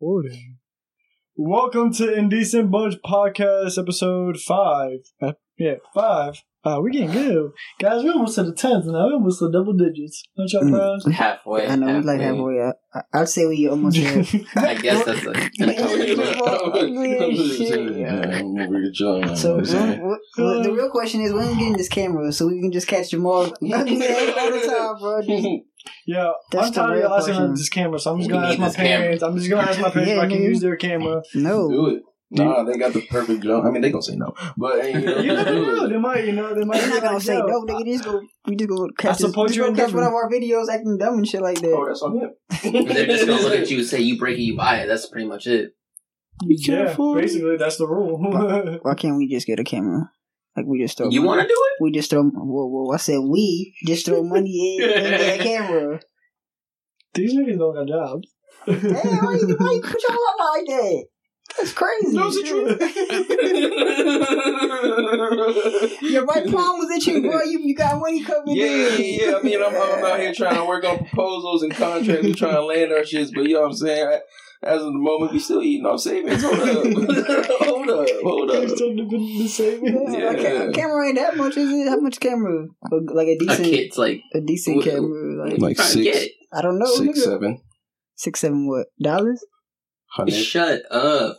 recording. Welcome to Indecent Bunch Podcast, episode five. Uh, yeah, five. Uh, we getting good, guys. We almost to the tenth now. We're almost to double digits. Aren't y'all Mm. proud? Halfway. I know we like halfway. I, I- I'd say we almost there. I guess that's a, an. So So, when- what- what- the real question is, when are we getting this camera so we can just catch Jamal all the time, bro? Just- yeah, That's I'm the tired of real asking this camera, so I'm just We gonna ask my this camera. parents. I'm just gonna ask my parents Yeah, if I can use their camera. No, do it. Nah, they got the perfect jump. I mean, they gonna say no, but hey, you know, You never do know. it. They might, you know, they might. they're not gonna like, say no. Nigga, just go. We just go catch. this- support just go catch one of our videos acting dumb and shit like that. Oh, that's on him. They're just gonna look at you and say, "You break it, you buy it." That's pretty much it. Yeah, careful. basically that's the rule. Why can't we just get a camera? Like we just throw. You want to do it? We just throw. Whoa, whoa! I said we just throw money in and get camera. These niggas don't got jobs. Damn, why you, why you put your mouth like that? That's crazy. No, it's the Your right palm was itching, bro. You, you got money coming Yeah, in. yeah, yeah. I mean, I'm, I'm out here trying to work on proposals and contracts and trying to land our shits, but you know what I'm saying? As of the moment, we still eating off savings. Hold up. hold up. Hold They're up. still living the same. Yeah, like, a camera ain't that much, is it? How much camera? Like a decent, A decent, kid's like, a decent Wh- camera. Like Like six, get I don't know, six, nigga. seven, Six, seven, what dollars? hundred. Shut up.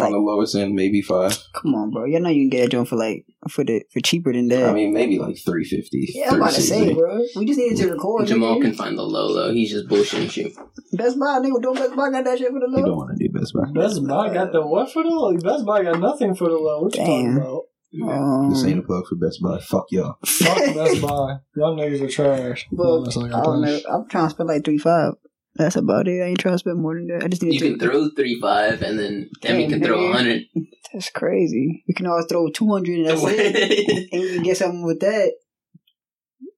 On the lowest end, maybe five. Come on, bro. You know you can get a joint for like for the for cheaper than that. I mean, maybe like 350 yeah, I'm about to say, 360. bro. We just needed to record. Jamal nigga. can find the low though. He's just bullshitting you. Best Buy, nigga. Don't Best Buy got that shit for the low. You don't want to do Best Buy. Best Buy got the what for the low? Best Buy got nothing for the low. What you talking Damn. about? Um, This ain't a plug for Best Buy. Fuck y'all. Fuck Best Buy. Y'all niggas are trash. Well, I I don't know. I'm trying to spend like three five. That's about it. I ain't trying to spend more than that. I just need You to. can throw three five, and then Demi Damn, can throw a hundred. That's crazy. You can always throw two hundred and that's it. And you can get something with that.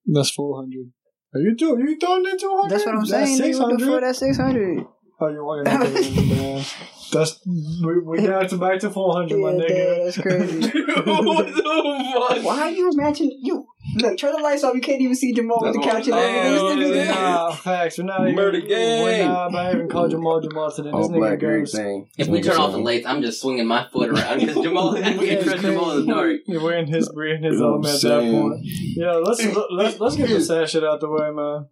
That's four hundred. Are you doing? You throwing in two hundred? That's what I'm saying. nigga. Six What the fuck? That's six hundred. Oh, you're walking out there, man. That's we, we down to back to four hundred, my Yeah, nigga. that's crazy. what the fuck? Why are you imagining you? Look, turn the lights off. You can't even see Jamal with the That's couch. what and I'm everything. This saying. nigga there. Nah, facts. We're not even. Murder gang. We're not, not even call Jamal Jamal today. This All nigga black goes. thing. If we turn off the lights, I'm just swinging my foot around because Jamal, I Yeah, can't it's trust Jamal in the dark. Yeah, we're in his we're in his You know element what at I'm that saying? point. Yeah, let's let's let's get this sad shit out the way, man.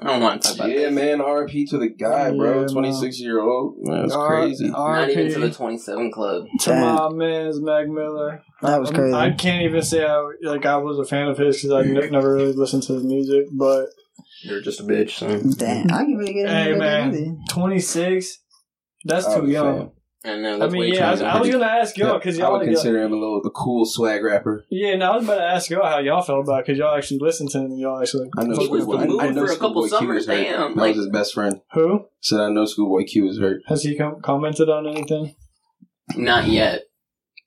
I don't want to talk about Yeah, this. man. RP to the guy, Yeah, bro. man. 26 year old. That's R- crazy. Not even to the 27 club. to my man's Mac Miller. That was crazy. I can't even say I like I was a fan of his because I n- never really listened to his music. But You're just a bitch, son. Damn, I can really get hey, into that man, twenty six. That's too young. fan. I know. I That's mean, way yeah, I, too I was gonna ask y'all because I y'all, I would y'all consider him a little a cool swag rapper. yeah. Now I was about to ask y'all how y'all felt about because y'all actually listened to him and y'all actually I know He was Schoolboy. the mood I, I know for a couple Schoolboy Q summers, is hurt. damn, That like- was his best friend. who Said I know Schoolboy Q is hurt. has he com- commented on anything? Not yet.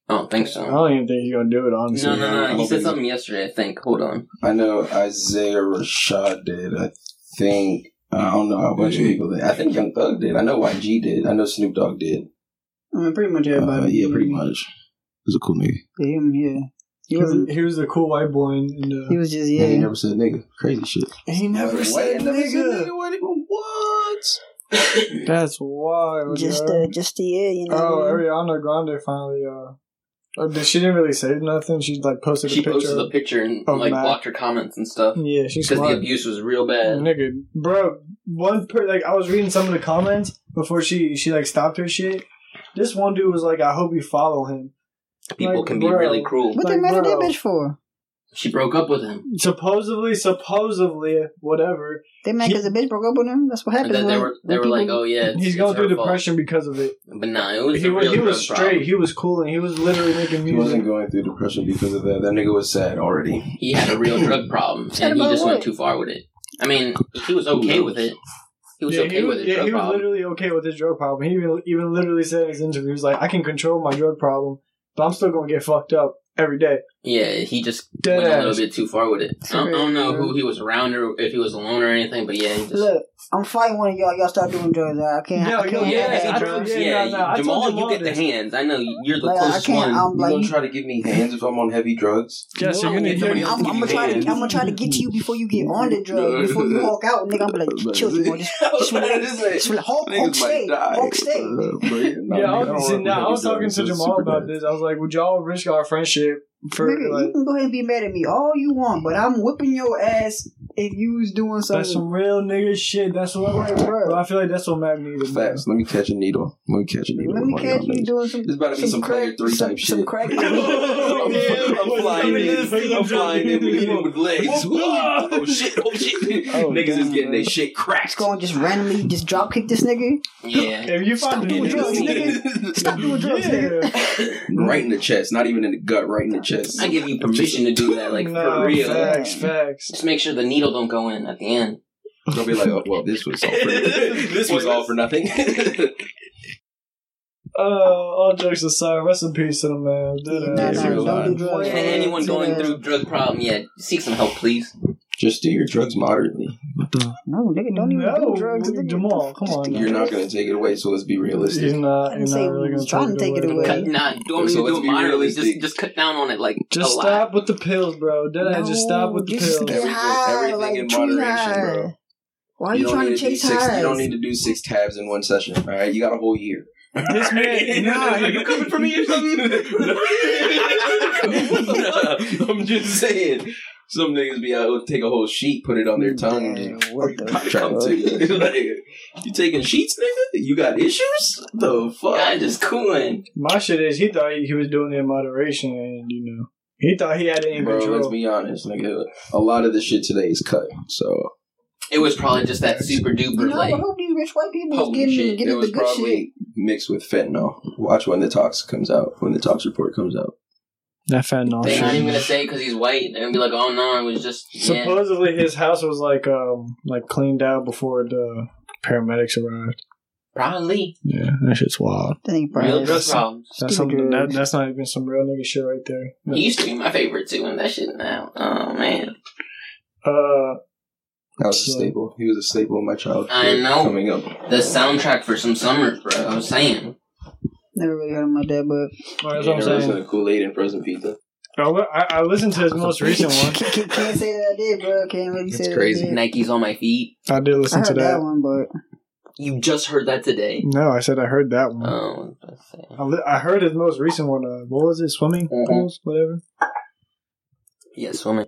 I don't think so. I don't even think he's gonna do it. Honestly, No, no, no. I'm He said something yesterday, I think. Hold on. I know Isaiah Rashad did. I think I don't know how a bunch of mm-hmm. people did. I think Young Thug did. I know YG did. I know Snoop Dogg did. I mean, pretty much everybody. Uh, yeah, pretty much. He was a cool nigga. Yeah, him, yeah. He He was, was, he was the cool white boy And, in the. he was just Yeah, he never said nigga. Crazy shit. He never What? said Never said nigga. What? That's wild. Just yo. uh, just yeah, you know. Oh, Ariana Grande finally. Uh, uh, did- she didn't really say nothing. She like posted she a picture. posted a picture and like Mac. blocked her comments and stuff yeah, she's because the abuse was real bad. Nigga, bro, one per like I was reading some of the comments before she she like stopped her shit. This one dude was like, "I hope you follow him." People Like, can be bro. really cruel. what they like, mad at that bitch for? She broke up with him, Supposedly, supposedly, whatever. They mad because the bitch broke up with him. That's what happened. and then they were they were like, "Oh yeah, it's, He's it's going her through fault." depression because of it. But nah, it was He a was real he was straight. problem. He was cool, and he was literally making music. He wasn't going through depression because of that. That nigga was sad already. He had a real drug problem, and he just what? went too far with it. I mean, he was okay with it. He was yeah, okay he was, with his yeah, drug he was problem. literally okay with his drug problem. He even even literally said in his interview, he was like, "I can control my drug problem, but I'm still gonna get fucked up every day." Yeah, he just Dead went a little bit too far with it. I don't, I don't know who mm-hmm. he was around or if he was alone or anything, but yeah, he just. Look, I'm fighting one of y'all. Y'all start doing drugs. I can't. Yo, I can't yeah, have I drugs. you- yeah, nah, nah, I told Jamal, Jamal you get this. the hands. I know you're the Like, closest one. I'm You like, gonna try to give me hands if I'm on heavy drugs? Yes, No, you're gonna yeah, get somebody your else I'm, I'm gonna try to. I'm gonna try to get to you before you get on the drugs. Before you walk out, nigga. I'm gonna be like, chill, Jamal. Just, just relax. Hulk, Hulk, stay. Hulk, stay. Yeah, I was, see, now, I was talking to Jamal about this. I was like, "Would y'all risk our friendship for Nigga, you can go ahead and be mad at me all you want, but I'm whipping your ass if you was doing something. That's some real nigga shit. That's what. I'm Like, bro. Bro, I feel like that's what Mac needed. man. Facts. Let me catch a needle. Let me catch a needle. Let me catch one of you y'all doing some. This about to be some player crack, three some, type some shit. crack. I'm, I'm flying in. I'm flying in with, in with legs. Oh, oh shit! Oh shit! Oh, Niggas is getting their shit Just cracked. go and just randomly just drop kick this nigga. Yeah. If you Stop find doing the drugs, nigga. Stop doing drugs, nigga. yeah. right in the chest, not even in the gut, right in the chest. I give you permission to do that, like Nah, for real. Facts, facts. Just make sure the needle don't go in at the end. They'll be like, oh, well, this was all for this was all for nothing. Uh, all jokes aside, rest in peace to the man. Did Nah, it? nah, don't do life. drugs. And anyone going through drug problem, yet, seek some help, please. Just do your drugs moderately. No, nigga, don't even No, do drugs. nigga. Jamal, come on. You're not gonna take it away, so let's be realistic. You're realistic. not. I You're didn't say really gonna was trying to take it away. Cut, nah, don't So even let's do it be moderately. Just, realistic. just cut down on it, like Just a lot. stop with the pills, bro. Did I just stop with the just pills? get Everything- high, everything like in tree moderation, high. bro. Why are you, don't trying to need do chase six, highs? You don't need to do six tabs in one session. All right, you got a whole year. This man, nah, you coming for me or something? I'm just saying. Some niggas be out take a whole sheet, put it on their tongue, Damn, and what the trying to like, you taking sheets, nigga? You got issues? The fuck? I'm just cooling. my shit is he thought he, he was doing it in moderation, and you know he thought he had it in Bro, let's be honest, nigga. A lot of the shit today is cut. So It was probably just that super You duper know, like. I hope these rich white people is Holy getting, shit, it getting the was good shit. probably mixed with fentanyl. Watch when the tox comes out. When the tox report comes out. That fentanyl They're not even gonna say because he's white. They're gonna be like, "Oh no, it was just yeah." Supposedly his house was like um like cleaned out before the paramedics arrived. Probably Yeah, that shit's wild. That ain't real probably. drug That's- problems. That's Stupid something that, that's not even some real nigga shit right there. He used to be my favorite too, and that shit now. Oh man, Uh, That was a staple. He was a staple in my childhood. I know. Coming up. the soundtrack for some summers, bro. I was saying. Never really heard of my dad, but that's You what I'm never listened saying. to Kool Aid and frozen pizza. I, I, I listened to his most recent one. can't, can't- can't say that I did, bro. Can't really say That's that crazy. I did. Nikes on my feet. I did I listen heard to that. that. one, but You just heard that today. No, I said I heard that one. Oh, I was saying. I, li- I heard his most recent one. Uh, what was it? Swimming Mhm. pools, whatever. yeah, swimming.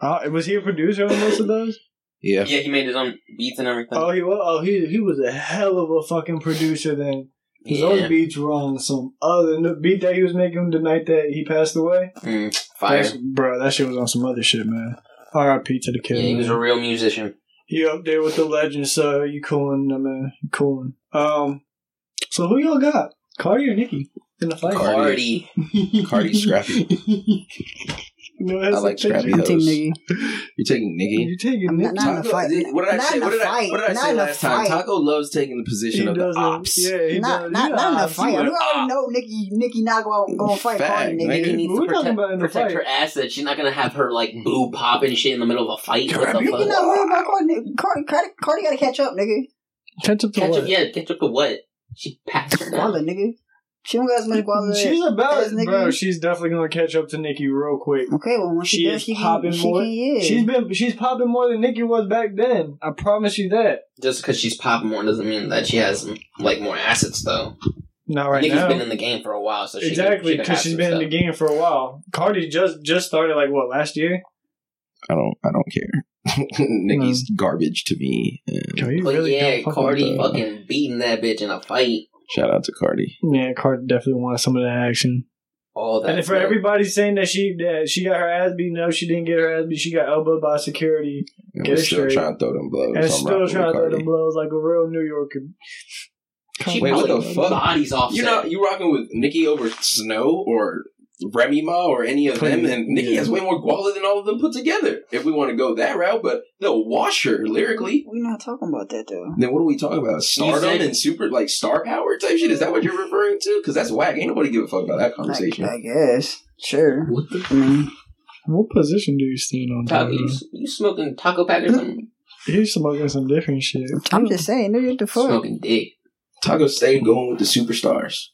Uh, was he a producer on most of those? Yeah. Yeah, he made his own beats and everything. Oh, he was. Oh, he he was a hell of a fucking producer. Then 'Cause yeah. those beats were on some other the beat that he was making the night that he passed away. Mm, fire. That's- bro. That shit was on some other shit, man. R.I.P. to the kid. Yeah, he was a real musician. He up there with the legends, so you cooling, uh, man. You cooling. Um, so who y'all got? Cardi or Nicki in the fight? Cardi. Cardi. Cardi's scrappy. no I like scrappy I'm team hoes. nigga. You're taking Niggy. You taking I'm not, not eh, in a Taco- fight. What did I not say? What did I, what did I say in a last time? Taco loves taking the position He of the doesn't. ops. Yeah, he Not, does. not, He not in a ops. fight. He We a already ah! know Nicki, Nicki not going to fight Fact, Cardi, nigga. Nicki nigga. needs We're to talking protect, about in the protect fight. her assets. She's not gonna have her like boob popping shit in the middle of a fight. What the You fuck? not worry about Cardi. nigga. Cardi, Cardi, Cardi got to catch up, nigga. Catch up to Catch what? up, yeah, catch up to what? She passed her now. Nigga. She don't got as much guala. She's about, as Nicki. bro. She's definitely gonna catch up to Nicki real quick. Okay, well, when she, She does, is she can, popping She can, yeah. She's been, she's popping more than Nicki was back then. I promise you that. Just because she's popping more doesn't mean that she has like more assets though. Not right Nicki's now. been in the game for a while, so she exactly, because because she's been in the game for a while. Cardi just just started like what last year. I don't. I don't care. Nicki's hmm. garbage to me. And Yo, you But really yeah, Cardi fucking beating that bitch in a fight. Shout out to Cardi. Yeah, Cardi definitely wanted some of that action. All that. and for bro. everybody saying that she that she got her ass beat, no, she didn't get her ass beat. She got elbowed by security And Get we're still straight. trying to throw them blows. and I'm still trying to with throw them blows like a real New Yorker. she Wait, what the fuck? Bodies off. You know, you rocking with Nicki over Snow or Remy Ma or any of them, and Nicki yeah. has way more quality than all of them put together. If we want to go that route, but they'll wash her lyrically. We're not talking about that though. Then what are we talking about? Stardom said- and super like star power type shit? Is that what you're referring to? Because that's whack. Ain't nobody give a fuck about that conversation. I, I guess. Sure. What the? I mean, What position do you stand on? Taco, Taco? you, you smoking taco pack or something? He's smoking some different shit. I'm just saying, nigga, what the fuck? Smoking dick. Taco stayed going with the superstars,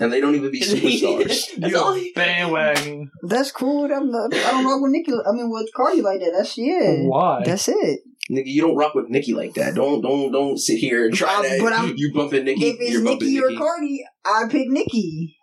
and they don't even be superstars. That's all he- bandwagon. That's cool. I'm not, I don't rock with Nicki. I mean, with Cardi like that. That's yeah. Why? That's it. Nigga, you don't rock with Nicki like that. Don't don't don't sit here and try Uh, that. but I'm- you bumping Nicki. If it's you're bumping Nicki or Nicki. Cardi, I pick Nicki.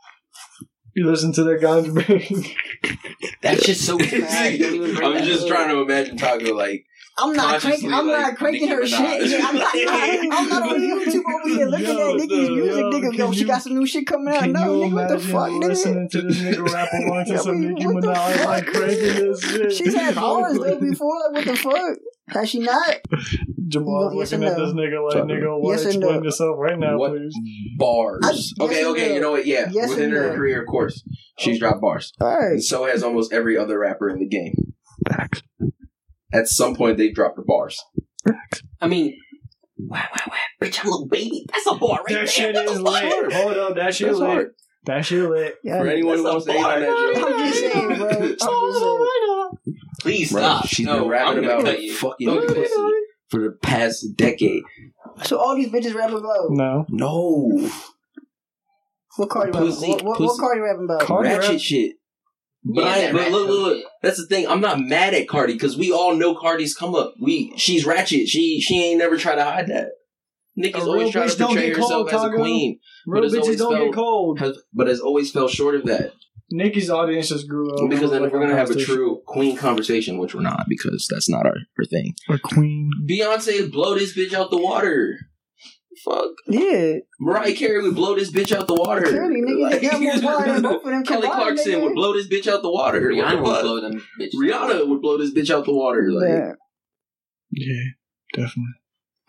You listen to that Ganja Burn. That's just so bad. Don't even bring I'm that just up. trying to imagine Taco like I'm not cranking. I'm like, not cranking her shit. Yeah, I'm not. I'm not on YouTube over here looking Yo, at Nicki's no, music. nigga, yo, can she you- got some new shit coming out. No, nigga, what the fuck, nigga? listening to this nigga rap along to Yeah, some Nicki Minaj like fuck? cranking this shit? She's had bars though before. Like, what the fuck? Has she not? Jamal's Yes looking at no? this nigga like, Talk nigga, what? Yes or Explain no? yourself right now, What? please. bars. I- yes okay, or okay, no? you know what? Yeah, Yes within her no? career, of course, she's dropped bars, All right. and so has almost every other rapper in the game. At some point, they dropped the bars. I mean, wow, wow, wow, bitch, I'm a little baby. That's a bar right there. That shit What is the lit. Hold up, that shit That's lit. hard That shit lit. Yeah, for anyone who wants to hate on that I'm joke. just saying, bro. I'm just saying. Please Bro, stop. she's no, been rapping about her you. fucking Don't pussy it. for the past decade. So all these bitches rapping about No. No, what Cardi rapping? Pussy, What, what, what pussy. Cardi rapping about? Cardi ratchet rap- shit. But, Yeah, I, but look, look, look. That's the thing. I'm not mad at Cardi because we all know Cardi's come up. We she's ratchet. She she ain't never tried to hide that. Nicki's A oh, always tried bitch to don't portray get herself cold, as a queen, Real But it's bitches always don't felt- get cold. has, but has always fell short of that. Nicki's audience just grew up. Because then Like if we're gonna have a true queen conversation, which we're not, because that's not our, our thing. a queen. Beyonce blow this bitch out the water. Fuck. Yeah, Mariah Carey would blow this bitch out the water. clearly, nigga, they got more bar than both of them Kelly Clarkson nigga. would blow this bitch out the water. What Rihanna the will fuck? blow them bitches. Rihanna would blow this bitch out the water. Like, Yeah. Yeah, definitely.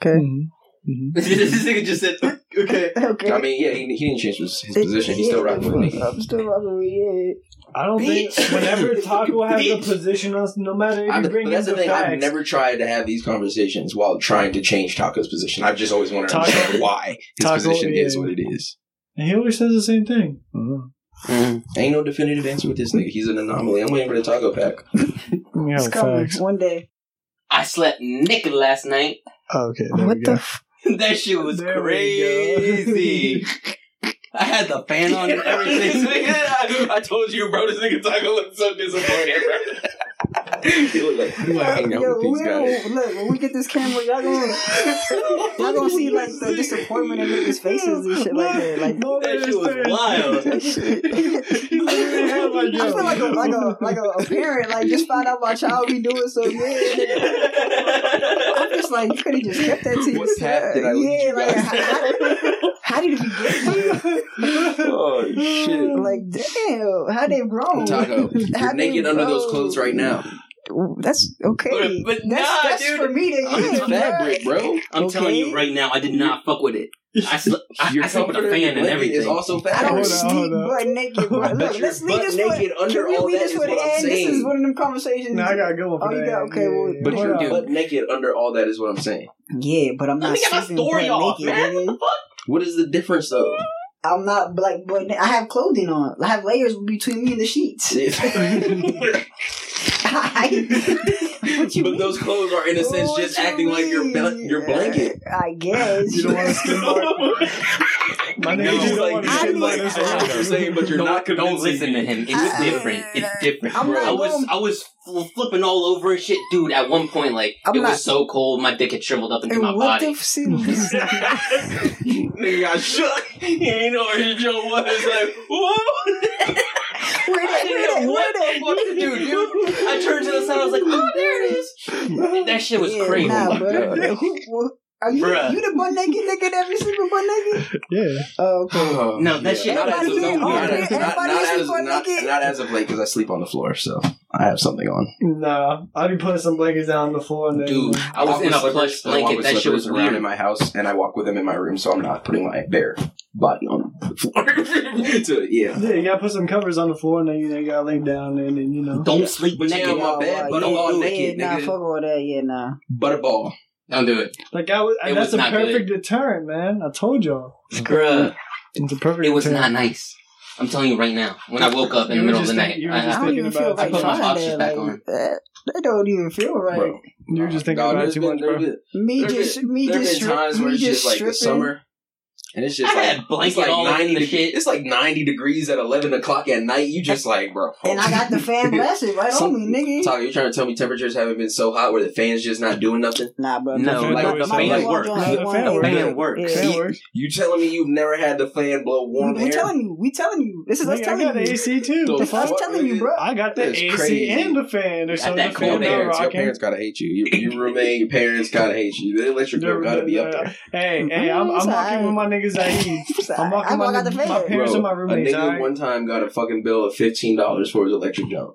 Okay. Mhm. Mhm. this nigga just said, okay. Okay. I mean, yeah, he, he didn't change his, his position. He's still Yeah, rocking with me. I'm still rocking with yeah. I don't think whenever Taco has a Bitch. position, us no matter if I've, you bring in that's the the thing. facts. I've never tried to have these conversations while trying to change Taco's position. I've just always wanted to Taco- understand why his Taco, position is what it is. And he always says the same thing. Uh-huh. Mm. Ain't no definitive answer with this nigga. He's an anomaly. I'm waiting for the taco pack. Yeah, It's coming facts. one day. I slept naked last night. Oh, okay, there What we the? F- that shit was There we crazy. I had the fan on and everything. I, I told you, bro. This nigga taco looked so disappointed. he looked like he like hanging out Yo, with these guys. look, when we get this camera, y'all gonna y'all gonna see like the disappointment in niggas' faces and shit like that. Like No, That shit was wild. that shit. He literally had like, I yo. feel like a like a like a, a parent like just found out my child be doing so good. I'm just like you could have just kept that to yourself. path did I lead yeah, you like how, how did we get here? Oh shit. Like damn, how they grown? Taco, How you're they naked under those clothes right now. That's okay. But- but that's, nah, that's dude. for me to It's fabric, bro. bro. I'm Okay. telling you right now, I did not fuck with it. I slept. I, Your I slept with a fan and blanket everything. is also I fabric. don't Hold sleep hold on. butt naked, bro. But Look, you're let's leave this naked for, under can we all leave this is for the what I'm end? This is saying. one of them conversations. Now I gotta go oh, for Oh, you got- okay, well, But you're on. butt naked under all that is what I'm saying. Yeah, but I'm Let not me get my story off, naked, man. What the fuck? What is the difference though? I'm not like, but I have clothing on. I have layers between me and the sheets. what you but mean? those clothes are in a sense What just you acting like your bel- mean? your blanket. I guess. You don't want to skin mark? My No, nigga, like, I skin need- mark I know what you're saying, but you're don't, not Don't listen to him. It's I- different. It's different. I'm Bro. not I was going- I was fl- flipping all over and shit, dude. At one point, like I'm it not- was so cold, my dick had shriveled up into And my what body. the f- see, this- Nigga got shook. He ain't know where his joke was. Like, whoa. Where I didn't that? know Where what that? the fuck to do, dude. I turned to the side. I was like, "Oh, there it is." That shit was Yeah, crazy. Nah, Oh bro. God. Who, who, are you Bruh. you the butt naked nigga that be sleeping butt naked? Yeah. Oh, okay. No, that shit- Not as of, Everybody not, here- not, not, everybody not here as sleep on not, naked? not as of late because I sleep on the floor. So I have something on. No, I'd be putting some blankets down on the floor and then. Dude, I was walk in with a slippers. plush blanket. That shit was around weird. in my house, and I walk with them in my room, so I'm not putting my bare body on the floor. so, yeah. Yeah, you gotta put some covers on the floor and then you, know, you gotta lay down and then you know. Don't sleep But naked. yeah, my bed, Right, but I'm yeah, all naked, Nah, fuck all that. Yeah, nah. Butterball. Don't do it. Like I was, It that's was a not perfect deterrent, man. I told y'all. Bruh. It's a perfect. It was deterrent. not nice. I'm telling you right now. When I woke up in the were middle of the night, you I, just I don't even feel about- I right put my trying boxers that. back Like, on. that, that don't even feel right. Bro. You were just thinking Dog, about it too been, much, bro. been, Me there just, me there just, been times where me it's just like the summer, and it's just I like had blanket like all ninety. the shit. It's like ninety degrees at eleven o'clock at night. You just like, bro. And I got the fan blasted right Some- on me, nigga. Talk, you trying to tell me temperatures haven't been so hot where the fan's just not doing nothing? Nah, bro. No, my- like, my- the my fan works. The ain't fan works. ain't Fan works. Yeah. You- You telling me you've never had the fan blow warm We, we telling you, we telling you. This is us Nigga, I telling got the. AC too. The The This is telling you, bro. I got the That's AC crazy. and the fan. Got So that the cold air. your parents gotta hate you. Your, your roommate, your parents gotta hate you. The electric bill gotta be up there. Hey, hey, I'm, I'm mm-hmm. walking with my niggas at Eve. I'm I walking my, got the my fan. parents and my a nigga alright? one time got a fucking bill of fifteen dollars for his electric jump.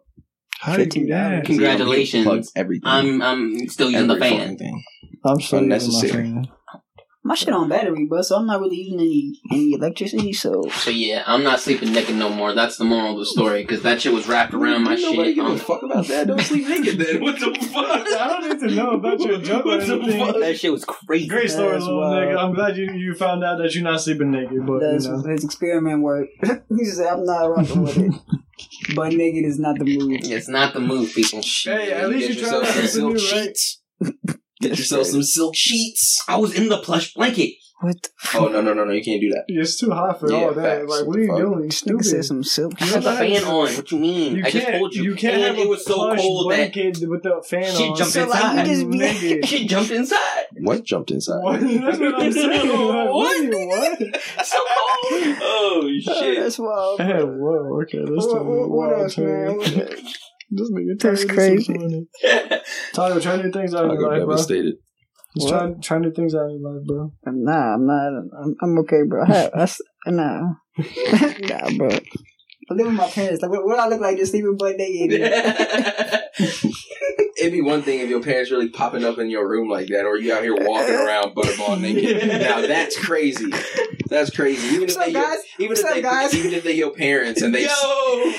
How do you do that? Congratulations. Plugs everything. I'm I'm still using the fan. thing. I'm so Unnecessary. My shit on battery, bro. So I'm not really using any any electricity. So So yeah, I'm not sleeping naked no more. That's the moral of the story because that shit was wrapped around my Ain't Nobody shit. give a Um, fuck about that. Don't sleep naked then. What the fuck? I don't need to know about your joke or What the anything. that shit was crazy. Great story, That's little nigga. I'm glad you, you found out that you're not sleeping naked, but that's you know. his experiment worked. he said, "I'm not rocking with it." But naked is not the move. It's not the move, people. Hey, at least Get you tried yourself some something new, right? Sheets. Get yourself some silk sheets. I was in the plush blanket. What? The Oh no no no no! You can't do that. It's too hot for Yeah, all that. facts. Like, what are you Fuck. doing? You Nigga stupid. said some silk. I You had the don't fan on. What you mean? You I just told you. You can't and have it a was so plush cold that blanket with the fan Shit on. jumped So, like, inside. you just be- Nigga. jumped inside. What jumped inside? What? That's what I'm saying. Like, What? nigga, what? So cold. Oh Oh, shit. that's wild. Hey, whoa, okay, let's What, do what, what wild else, man? What else? This nigga That's Tyler, crazy. This is funny. Tyler, try new things out in I your go life, bro. devastated. Just try, try new things out in your life, bro. Nah, I'm not. I'm, I'm okay, bro. I have, I, s- nah, nah, bro. I live with my parents. Like, what, what I look like just sleeping butt naked? It'd be one thing if your parents really popping up in your room like that, or you out here walking around butterball naked. Now that's crazy. That's crazy. Even if What's up, they, your, guys? even What's if up, they, guys? even if they your parents and they, Yo.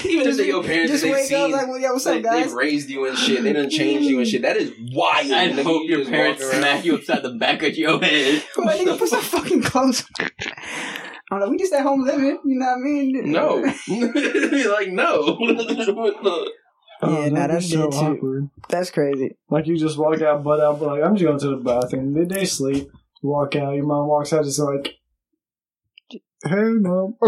even if they your parents Just and they've wake up seen, like, well, yo, what's they, up, guys? they've raised you and shit. They done changed you and shit. That is wild. I nigga. hope You your parents smack you upside the back of your head. Bro, nigga, put some fucking clothes. on. I don't know. We just at home living. You know what I mean? No, like no. What Oh, Yeah, nah, that's so too. awkward. That's crazy. Like you just walk out, butt out, but like I'm just going to the bathroom. They, they sleep. Walk out. Your mom walks out, just like, "Hey, mom."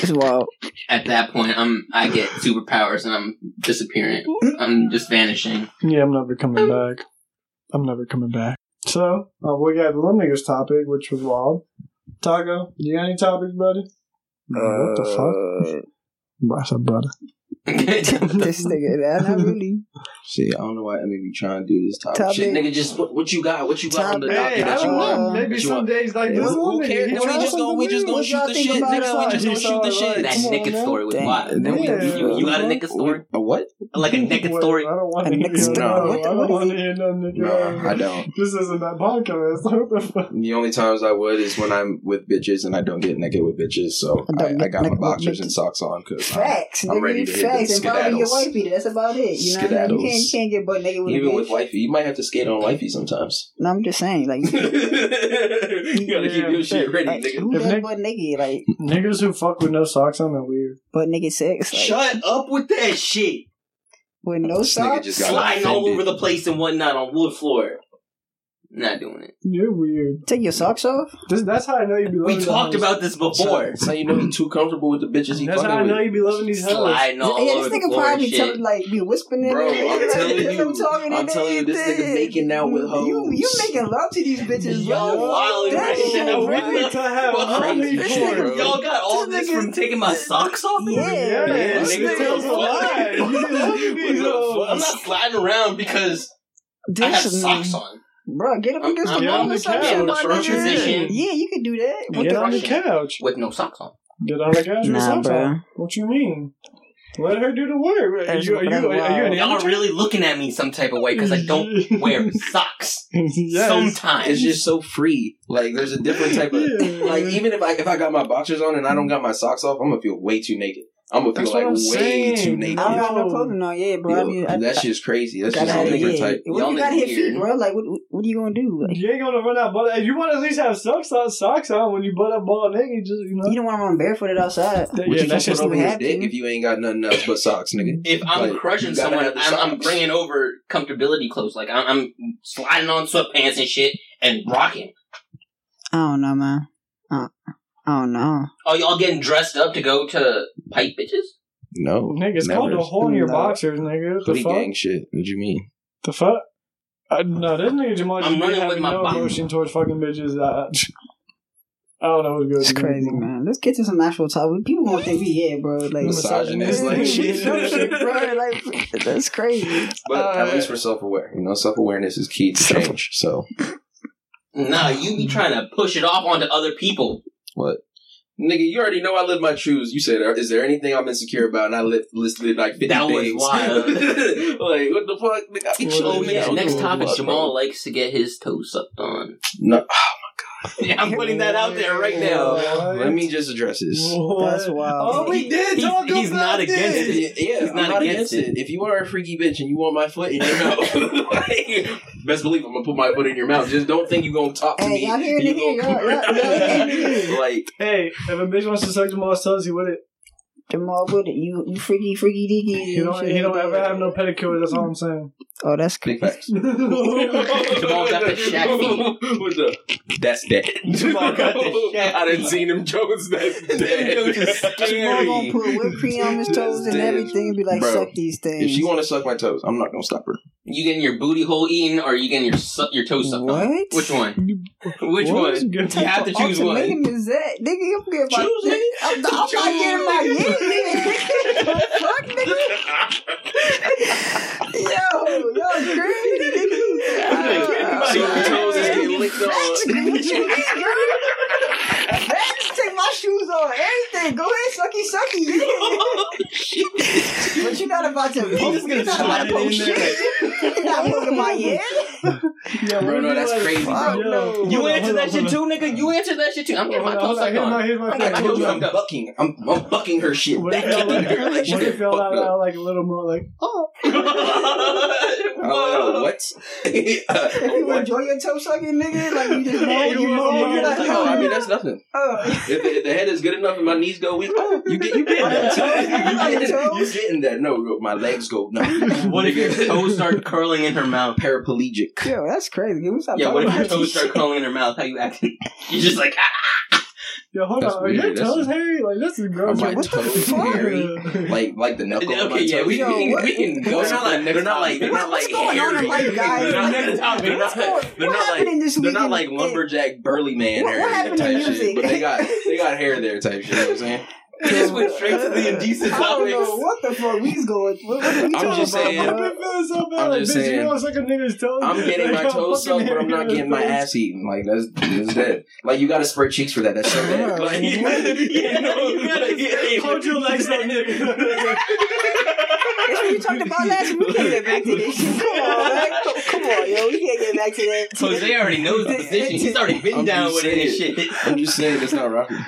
It's wild. At that point, I'm I get superpowers and I'm disappearing. I'm just vanishing. yeah, I'm never coming back. I'm never coming back. So uh, we got the little niggas topic, which was wild. Taco, you got any topics, buddy? what the fuck? I said, brother. this nigga, nah, not really. See, I don't know why I Emmy be trying to do this topic, Topic. shit. Nigga, just what, what you got? What you got on the Topic. docket Hey, I that you want? know. Maybe That you some want? days like Who- this. who cares? he We just gonna- we just new. gonna shoot the shit, nigga. We just gonna shoot the shit. that Come on, naked story with Dang. wild. Then we, Yeah. you, you got a naked story? A what? Like a naked Wait, story? I don't want A to hear naked no. story. I don't what want to hear no nigga. No, I don't. This isn't that podcast. What the fuck? The only times I would is when I'm with bitches and I don't get naked with bitches. So I don't I, I get got my boxers and socks on because Facts, I'm ready to hit Facts, the and probably your skedaddles. wifey. That's about it. You know what I mean? You Skedaddles. can't, can't get butt naked with a even bitch. with wifey, you might have to skate on wifey sometimes. No, I'm just saying, like, you gotta keep your shit ready, like nigga. who If does Nick- butt naked? Like, Niggas who fuck with no socks on are weird. butt naked sex? Like, Shut up with that shit. with no This socks? just got Sliding all over the place and whatnot on wood floor. Not doing it. You're weird. Take your socks off? This, that's how I know you be loving We the talked hoes. about this before. That's how you know he's too comfortable with the bitches he That's how I know with. you be loving these hoes. Sliding all yeah, over this the nigga probably shit. tell, like be whispering in Bro, there. I'm telling as you, I'm talking I'm telling you, this nigga making out with You, you making love to these bitches, Y'all bro. That right shit, now. we bro. need to have What homie crazy porn. shit, bro. Y'all got all This this from taking my socks off? Yeah, Yeah, Yeah, this niggas tells a don't lie. fuck. You be loving these I'm not sliding around because I have socks on. Bro, get up I'm- against I'm the wall or something. couch. In the my front nigga. position. Yeah, you could do that. With Get the on the Russian. couch. With no socks on. Get on the couch with Nah, socks bro. on. What you mean? Let her do the work. Are That's- you, are you, are you an Y'all are really looking at me some type of way because I don't wear socks. Yes. Sometimes. It's just so free. Like there's a different type of Yeah. like even if I if I got my boxers on and I don't got my socks off, I'm gonna feel way too naked. I'm gonna feel That's like what I'm way saying. too naked. I don't have no clothing on, yeah, bro. I Yo, need, I, that's just crazy. That's gotta just a it, different yeah. type. What Y'all you got niggas hit feet, bro? Like, what, what are you gonna do? Like, You ain't gonna run out. But if you want to at least have socks on, socks on when you butt up ball nigga, just you know. you don't want to run barefooted outside. Yeah, What you that's gonna just put over his dick if you ain't got nothing else but socks, nigga? if I'm Like, crushing someone, I'm, I'm bringing over comfortability clothes. Like I'm, I'm sliding on sweatpants and shit and rocking. I don't know, man. Uh, I don't know. Oh, y'all getting dressed up to go to pipe bitches? No, Nigga, it's never. called the hole in your No. boxers, nigga. What the Hoodie fuck? gang shit. What you mean? The fuck? I, no, this nigga Jamal just I'm be running having with my no box. emotion towards fucking bitches. I, I don't know what's good. It's crazy, man. Let's get to some actual topic. People gonna think we here, bro. Like Misogynist, like shit. shit, bro. Like that's crazy. But Uh, at least we're self aware. You know, self awareness is key to change. So Nah, you be trying to push it off onto other people. What? Nigga, you already know I live my truths. You said, is there anything I'm insecure about? And I li- listed like 50 That was wild. like, what the fuck? Nigga, I be Well, chilling. Oh yeah, next topic. fuck, Jamal likes to get his toes sucked on. No, Yeah, I'm putting that out there right now. let me just address this. That's wild. Oh, we did He's- talk he's about not this. against it. Yeah, He's not not against against it. If you are a freaky bitch and you want my foot in your mouth, like, best believe I'm gonna put my foot in your mouth. Just don't think you're gonna talk to Hey, me. y'all you like, Hey, if a bitch wants to suck Jamal's toes, he with it. Jamal with it. You you freaky freaky deaky. He don't. He don't ever have no pedicure. That's all I'm saying. Oh, that's big facts. Jamal got the Shaq feet. With the, that's dead. Jamal got the Shaq I didn't feet. see them jokes. That's dead. Jamal gonna put whipped cream on his toes and That's everything and be like, Bro, suck these things. If she want to suck my toes, I'm not gonna stop her. You getting your booty hole eaten, or you getting your su- your toes sucked on? What? Which one? Which What one? is? You have to choose one. Is that? Nigga, I'm getting my. Choose it. I'm, I'm not getting my it. yeah, nigga. Fuck, nigga. Yo, yo, crazy, nigga. So your toes is getting licked on. my shoes on. everything. Go ahead, sucky, sucky. Yeah. but you're not about to. He's just gonna you're not about slide to it poke in shit. there. You're not poking my head. Yeah, Bro, no, do that's like- crazy, bro. no. You Hold answer that on, shit hold too, on. nigga. You answer that shit too. I'm getting my Hold toes on, sucked on, on. here's my I thing. told you I'm Fucked bucking. I'm, I'm bucking her shit. What That if y'all like, her. Like, she what if get y'all out, up. like a little more like, oh, Oh, oh what? If you enjoy your toe sucking, nigga, like you just moan, Yeah, you you moan, moan, you're like, it's Oh, oh, I mean that's nothing. oh. If the, if the head is good enough and my knees go weak, oh, you get you getting that. You your getting, toes? you getting that? No, my legs go no. What if your toes start curling in her mouth? paraplegic? Yo, that's crazy. Can we stop Yeah, what talking if your toes this start shit? curling in her mouth? How you acting? You're just like, ah. Yo, hold That's on, are your weird, that's- toes hairy? Like this is gross. Are my what the toes fuck? hairy? Like like the knuckle. of my Okay, yeah, toes? we, Yo, can, what- we can go. what's They're not like, they're not like, they're not What's like going on in hairy. life, guys? They're not, they're not, they're What's not, going- they're what not happened like, in this They're not weekend? like lumberjack burly man What- hair what happened type in shit, but they got they got hair there type shit. You know what I'm saying? we just went straight to the indecent I don't know topics. what the fuck we's going. What, what are we I'm talking just about, saying- I'm bro? feeling so bad. I'm like, just bitch, saying. you know, suck a nigga's toes. I'm getting my toes fucking sucked, but I'm not getting my ass eaten. Like that's that's dead. Like you got to spread cheeks for that. That's so dead. Yeah. Like, yeah, no, you gotta say Hold your legs up, nigga. That's what we talked about last week. We can't get back to this shit. Come on, man. Come, come on, yo. We can't get back to that. Jose already knows the position. He's already been I'm down with it and saying. shit. I'm just saying it's not rocket.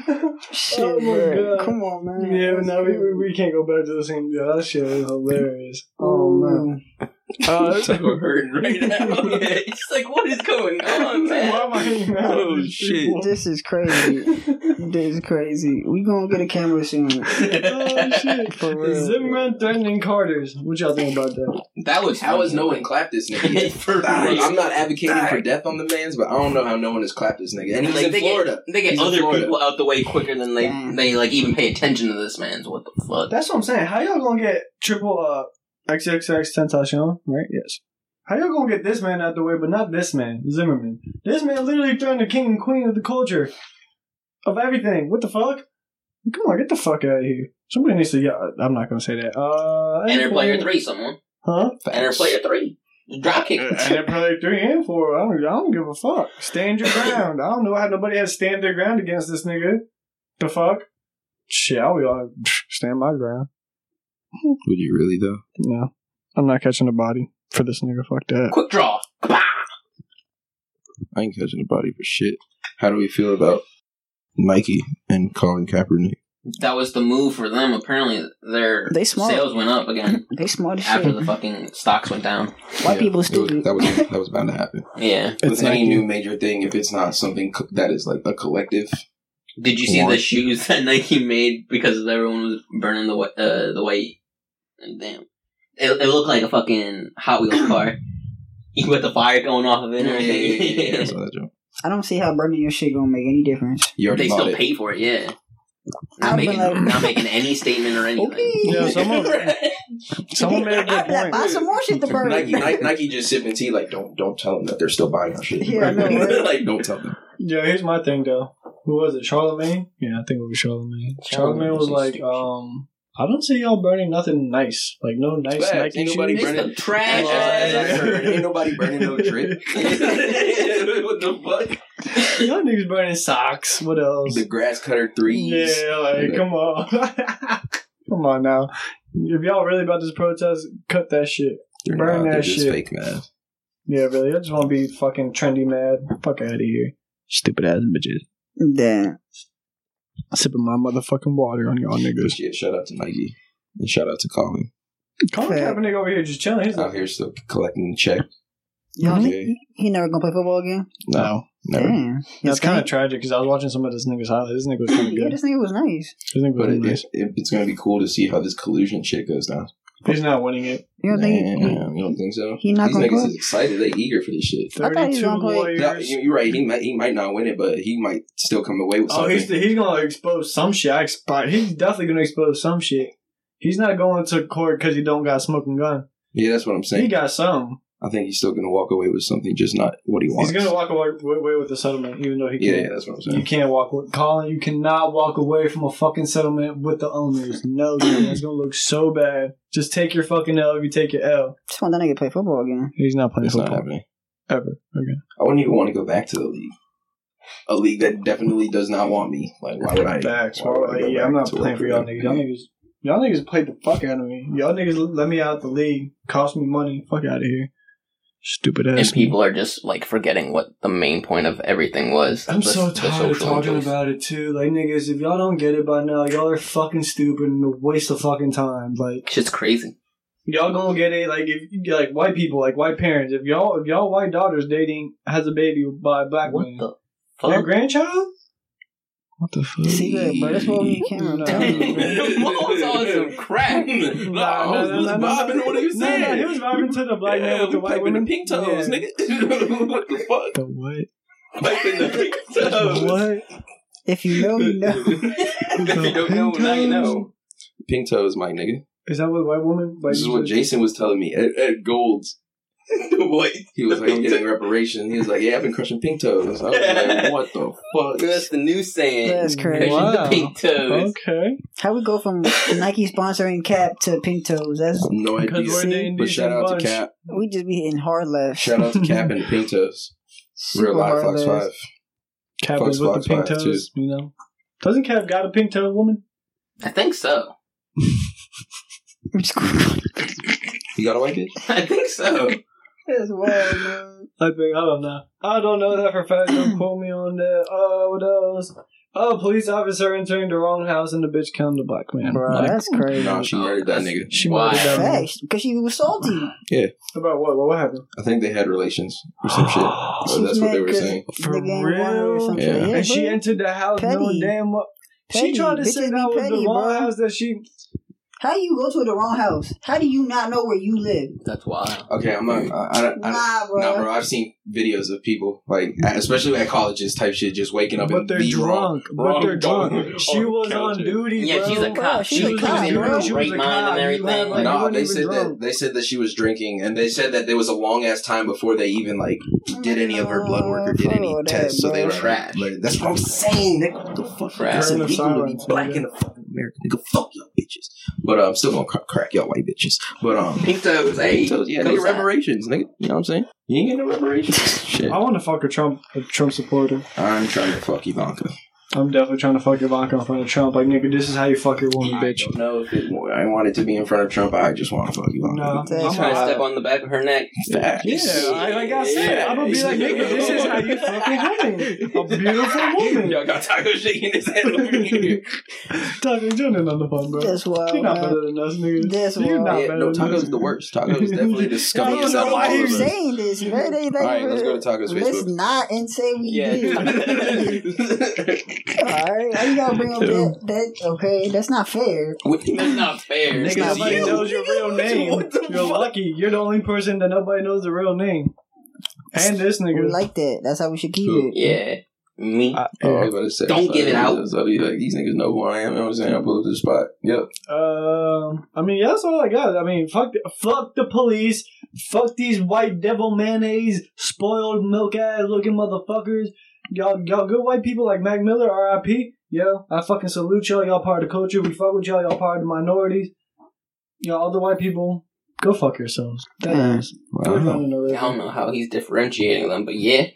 Shit, Oh my bro. God. Come on, man. Yeah, but now we, we, we can't go back to the same. Yeah, that shit is hilarious. Oh mm. man. Uh, It's like we're hurting right now. Yeah, it's like, what is going on, man? why am I hanging out? Oh shit! This is crazy. this is crazy. We gonna get a camera soon. oh shit! For real. Zimmerman threatening Carter's. What y'all think about that? That was how is no one clapped this nigga? For I'm not advocating for death on the man's, but I don't know how no one has clapped this nigga. And he's Like, in they Florida. Get, they get He's other people out the way quicker than they Damn. they like even pay attention to this man's. What the fuck? That's what I'm saying. How y'all gonna get triple uh XXXTentacion, right? Yes. How y'all gonna get this man out the way, but not this man, Zimmerman? This man literally threatened the king and queen of the culture, of everything. What the fuck? Come on, get the fuck out of here. Somebody needs to. Yeah, I'm not gonna say that. Uh, Enter player three, someone. huh? Enter player three. Drop kick. Enter player three and four. I don't. I don't give a fuck. Stand your ground. I don't know how nobody has stand their ground against this nigga. The fuck? Shit, I will be like, stand my ground. Would you really though? No, I'm not catching a body for this nigga. Fuck that. Quick draw. Bah! I ain't catching a body for shit. How do we feel about Nike and Colin Kaepernick? That was the move for them. Apparently, their They smart. sales went up again They smart as after shit. the fucking stocks went down. White Yeah, people it was- stupid. that was that was bound to happen. Yeah. It's With any new major thing, if it's not something co- that is like a collective, Did you see the shoes that Nike made because everyone was burning the uh, the white? Damn, it, it looked like a fucking Hot Wheels car. With the fire going off of it and Yeah, yeah, yeah, yeah. I saw that joke. I don't see how burning your shit gonna make any difference. You already they still it. pay for it, yeah. Not I've making, like- not making any statement or anything. Okay. Yeah, someone, someone made a good like, point. buy some more shit to burn. Nike, Nike, Nike just sipping tea. Like, don't don't tell them that they're still buying our shit. Yeah, I know, right? like, don't tell them. Yeah, here's my thing though. Who was it? Charlemagne? Yeah, I think it was Charlemagne. Charlemagne Charlemagne was was like, stupid. um, I don't see y'all burning nothing nice. Like no nice Facts. Nike Ain't nobody shoes. It's burning- the trash. As, as I heard, ain't nobody burning no drip. what the fuck? Y'all niggas burning socks. What else? The grass cutter threes. Yeah, like come on, come on now. If y'all really about this protest, cut that shit. They're Burn not, that they're just shit. fake mad. Yeah, really. I just want to be fucking trendy mad. Fuck out of here. Stupid ass bitches. Damn. Sipping my motherfucking water on y'all niggas. But yeah, shout out to Nike and shout out to Colin Colin Fact. Kaepernick over here just chilling. He's out here still collecting the check. Y'all Okay. think he, he never gonna play football again? no. never. Damn. Y'all It's kind of tragic because I was watching some of this nigga's highlights. This nigga was kind of Yeah, good. this nigga was nice. This nigga was But really it, nice. it, it's going to be cool to see how this collusion shit goes down. He's not winning it. You don't think he, Damn, you don't think so? he not These gonna niggas play? is excited. They eager for this shit. I thought he was 32 gonna play- No, you- you're right. He might he might not win it, but he might still come away with Oh, something. he's, he's gonna expose some shit. I expect he's definitely gonna expose some shit. He's not going to court because he don't got a smoking gun. yeah, that's what I'm saying. He saying. got some. I think he's still gonna walk away with something, just not what he wants. He's gonna walk away, away with the settlement, even though he yeah, can't. yeah, that's what I'm saying. You can't walk away. Colin, you cannot walk away from a fucking settlement with the owners. No, dude, that's gonna look so bad. Just take your fucking L if you take your L. Just want that nigga to play football again. He's not playing It's not football happening. ever. Okay. I wouldn't even want to go back to the league. A league that definitely does not want me. Like, why would I? Facts. why would I Like, go yeah, back I'm not playing for y'all them? niggas. Y'all niggas, y'all niggas played the fuck out of me. Y'all niggas let me out of the league. Cost me money. Fuck out of here. Stupid ass. And people are just like forgetting what the main point of everything was. I'm the- so tired of talking injuries. about it too. Like niggas, if y'all don't get it by now, y'all are fucking stupid and a waste of fucking time. Like Shit's crazy. y'all gonna get it. Like if you get like white people, like white parents, if y'all if y'all white daughters dating has a baby by a black What man, the their grandchild. What the fuck? See that, bro? That's what we camera. No. Mom's on some crack. no, I was, was vibing to what he was No, saying. no, he was vibing to the black man with the white piping women. the pink toes, Yeah. nigga. what the fuck? The what? Piping the pink toes. What? If you know, you know. if you don't know, now you know. Pink toes, my nigga. Is that what white woman? Like, This is what Jason was telling me at, at Gold's. What? He was like getting reparations. He was like, "Yeah, I've been crushing pink toes." I was like, "What the fuck?" That's the new saying. That's crazy. Crushing Wow. the pink toes. Okay. How we go from Nike sponsoring Cap to Pink Toes? That's No Because idea. we're the But shout out bunch. to Cap. we just be hitting hard left. Shout out to Cap and the pink toes. Super Real life Fox left. Five. Cap Fox was with Fox the pink Five, toes, you know. Doesn't Cap got a pink toe woman? I think so. You got a white bitch? I think so. That's wild, man. I think I don't know. I don't know that for a fact. Don't quote me on that. Oh, what else? Oh, police officer entering the wrong house and the bitch killed the black man. Bro, Like, that's crazy. No, she murdered that nigga. she Why? murdered that man. Facts, because she was salty. Yeah. About what? What, what happened? I think they had relations or some shit. Or that's what they were saying. For nigga ain't want her or real? some Yeah. and she entered the house Petty. knowing damn well. She tried to say Bitches that be was petty, the wrong bro. house that she. How do you go to the wrong house? How do you not know where you live? That's wild. Okay, I'm not. I, I, don't- I, Nah, bro. Nah, bro. I've seen videos of people like, especially at colleges type shit, just waking up But and they're be drunk. wrong. But they're wrong drunk. She was on couches. duty. Yeah, bro. she's a Bro, cop. she's She a was cop, in bro. her She right was a mind cop. and everything. had, like, No, they said drunk. that they said that she was drinking, and they said that there was a long ass time before they even like did any of her blood work or did any Fuck that, tests. So they were Trash. Like, that's what I'm saying. Nigga, what the fuck? Trash. It's Turn the illegal to be black in the fucking America. Nigga, fuck y'all bitches. But I'm still gonna cra- crack y'all white bitches. But um, Pink toes, hey. so, yeah, go nigga, side. reparations, nigga. You know what I'm saying? You ain't getting no reparations. Shit. I want to fuck a Trump, a Trump supporter. I'm trying to fuck Ivanka. I'm definitely trying to fuck Ivanka in front of Trump. Like, nigga, this is how you fuck your woman, I bitch. don't know if it, I want it to be in front of Trump. I just want to fuck you. No, That's I'm Trying to not- step on the back of her neck. Facts. Yeah, I, like I said, I'm gonna be like, nigga, this is how you fuck a woman. A beautiful woman. Y'all got Taco shaking his head over here. Talking Jordan on the phone, bro. That's wild. You're not man. better than us, nigga. That's You're wild. not Yeah, better no, than Taco's us. the worst. Taco's is definitely the I don't know of why all you of us. saying this, man. They, they, All right, let's go to Taco's Let's Facebook. not and say we Yeah. did. Alright, how you gotta bring up that, that? Okay, that's not fair. That's not fair. Nigga, not nobody you. knows your real name. You're fuck? lucky. You're the only person that nobody knows the real name. And this We nigga. like that. That's how we should keep Who? it. Yeah. Me. Uh, Oh, I was about to say, Don't give it out. So be like, these niggas know who I am. You know what I'm saying? I pull up to the spot. Yep. Um, I mean, yeah, that's all I got. I mean, fuck, the, fuck the police. Fuck these white devil mayonnaise, spoiled milk ass looking motherfuckers. Y'all, y'all good white people like Mac Miller, R.I.P. Yo, I fucking salute y'all. Y'all part of the culture. We fuck with y'all. Y'all part of the minorities. Y'all other white people, go fuck yourselves. That is. Go find another- I don't know how he's differentiating them, but yeah.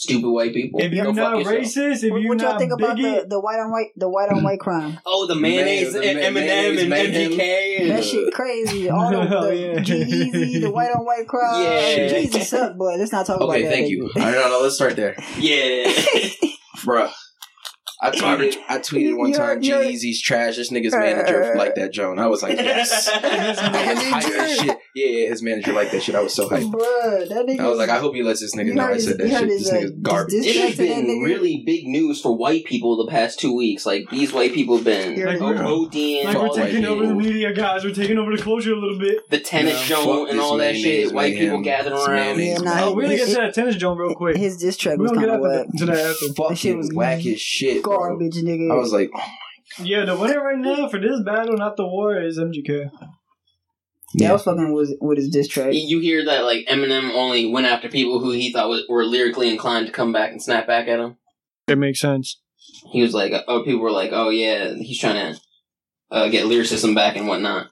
Stupid white people. If you're not racist, if you're what y'all not think about the, bigot, the white on white the white on white crime? Oh, the mayonnaise, Mayonnaise, and the Eminem and mayonnaise, MGK. And That shit crazy. All the, the yeah. G-Eazy, the white on white crime. Yeah. Jesus suck, boy. Let's not talk about that. Okay, that. thank you. All right, no, no, let's start there. Yeah. Bruh. I tweeted, I tweeted one time, you're- G-Eazy's trash. This nigga's manager like that, Joan. I was like, yes. I was hyped as shit. Yeah, yeah, his manager like that shit. I was so hyped. Bruh, that nigga. I was like, I hope he lets this nigga know I said that shit. This uh, nigga's garbage. his It has Diss track to that been really big news for white people the past two weeks. Like these white people have been You're- like, ODing, like we're all that taking over the media, guys. We're taking over the culture a little bit. the tennis Yeah, show fuck and all that mayonnaise, shit. White mayhem. people gathering This around. mayonnaise, Yeah, Oh, we're gonna get to that tennis joint real quick. His diss track was don't kind get of after whack. that, to that after. That shit Fucking was whack as shit. Bro. Garbage, nigga. I was like, oh, Yeah, the winner right now for this battle, not the war, is MGK. yeah, I was fucking with, with his diss track. You hear that like Eminem only went after people who he thought was, were lyrically inclined to come back and snap back at him. It makes sense. He was like, oh, people were like, oh yeah, he's trying to uh, get lyricism back and whatnot.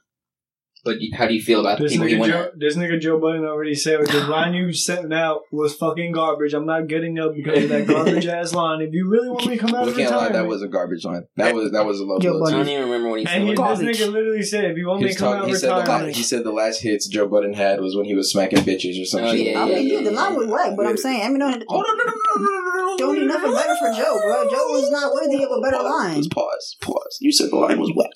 But how do you feel about the This people he nigga, went Joe, at? this nigga Joe Budden already said the line you sent out was fucking garbage. I'm not getting up because of that garbage ass line. If you really want me to come out we of can't lie, that was a garbage line. That was that was a low Joe blow. I don't even remember what he said. and he, this Garbage. nigga literally said, if you want He, me was to come talking, out he, of said the he said the last hits Joe Budden had was when he was smacking bitches or something. Oh, shit. yeah, I like that. mean, yeah, the line was whack, but I'm saying I mean, no, no, no, no, no, no, don't need nothing better for Joe, bro. Joe was not worthy of a better Pause, line. Just pause, pause. You said the line was whack.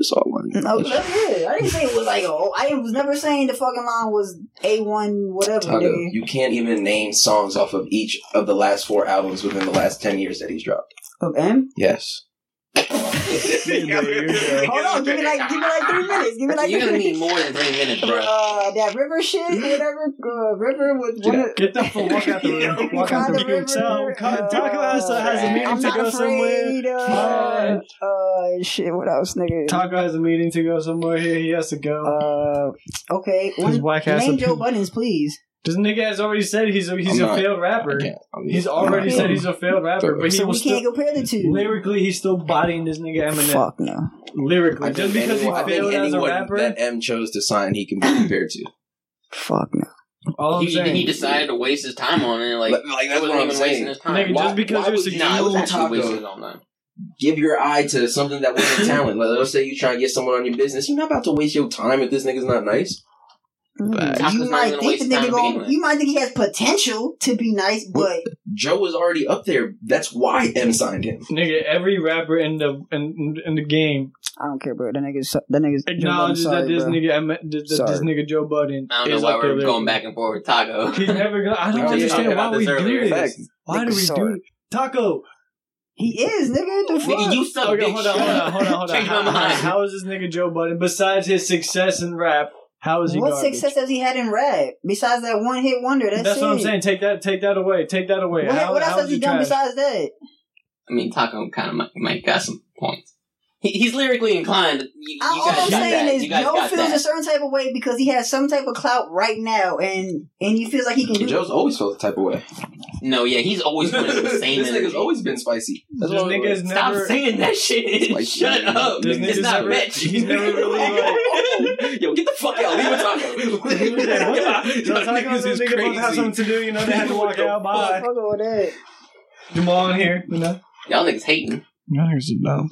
That's all I wanted. No, that's good. I didn't say it was like, oh, I was never saying the fucking line was A1 whatever, Taco, you can't even name songs off of each of the last four albums within the last ten years that he's dropped. Of M? Yes. Hold on, give me like, give me like three minutes. Give me like You're three gonna need more than three minutes, bro. Uh, that river shit, whatever. Uh, river with one of, get the fuck walk out the room. Walk out the of room. river. So, uh, Taco has, a- has a meeting I'm to not go somewhere. afraid. Uh, uh, shit. What else, nigga? Taco has a meeting to go somewhere here. He has to go. Uh, okay. His One, whack name opinion. Joe Buttons, please. This nigga has already said he's a, he's I'm a not- failed rapper. I'm- He's I'm already not- said he's a failed rapper, but he So we was can't still compare the two. lyrically he's still bodying this nigga Eminem. Fuck no. Lyrically, I just because anyone, he think failed as a rapper. that M chose to sign, he can be compared to. Fuck no. all I'm He, saying, he decided to waste his time on it. Like, Like, like that's wasn't what I'm even wasting saying. his time. nigga, Why- just because you're would. Nah, it was Yo, actually Taco. wasting his own time. Give your eye to something that wasn't talent. Like, let's say you try to get someone on your business. You're not about to waste your time if this nigga's not nice. Mm, You might think the nigga going you might think he has potential to be nice, but Joe was already up there. That's why M signed him. Nigga, every rapper in the in, in the game I don't care, bro. That nigga's that nigga's Joe Budden, acknowledges that this bro. nigga Em- this, this nigga Joe Budden I don't is know why up we're going lyrically. back and forth with Taco. He's never gonna. I don't We were just understand why about we this do this. Why do we sorry. do it? Taco. He is, nigga. The fuck? Nigga, you suck, Okay, bitch. hold on, hold on, hold on, hold on. Change my How, mind. how is this nigga Joe Budden? Besides his success in rap, how is he what garbage? success has he had in rap besides that one hit wonder? That's, That's it. what I'm saying. Take that, take that away. Take that away. What, how, what else how has is he done trash? besides that? I mean, Taco kind of might, might got some points. He, he's lyrically inclined. You, you I- guys all I'm got saying that. is you Joe feels that. a certain type of way because he has some type of clout right now, and and he feels like he can do. Joe's always felt the type of way. No, yeah, he's always been the same this energy. nigga's always been spicy. That's This what I'm- nigga's Stop never. saying that shit. Like, Shut yeah, up. this it's nigga's not never- Mitch. he's never really, like- Yo, get the fuck out. Leave it taco. He was like, what? So Y'all Taco niggas and is this nigga both have crazy. something to do. You know, they had to walk out. Bye. Fuck all that. Jamal in here. You know. Y'all niggas hating. I think it's dumb.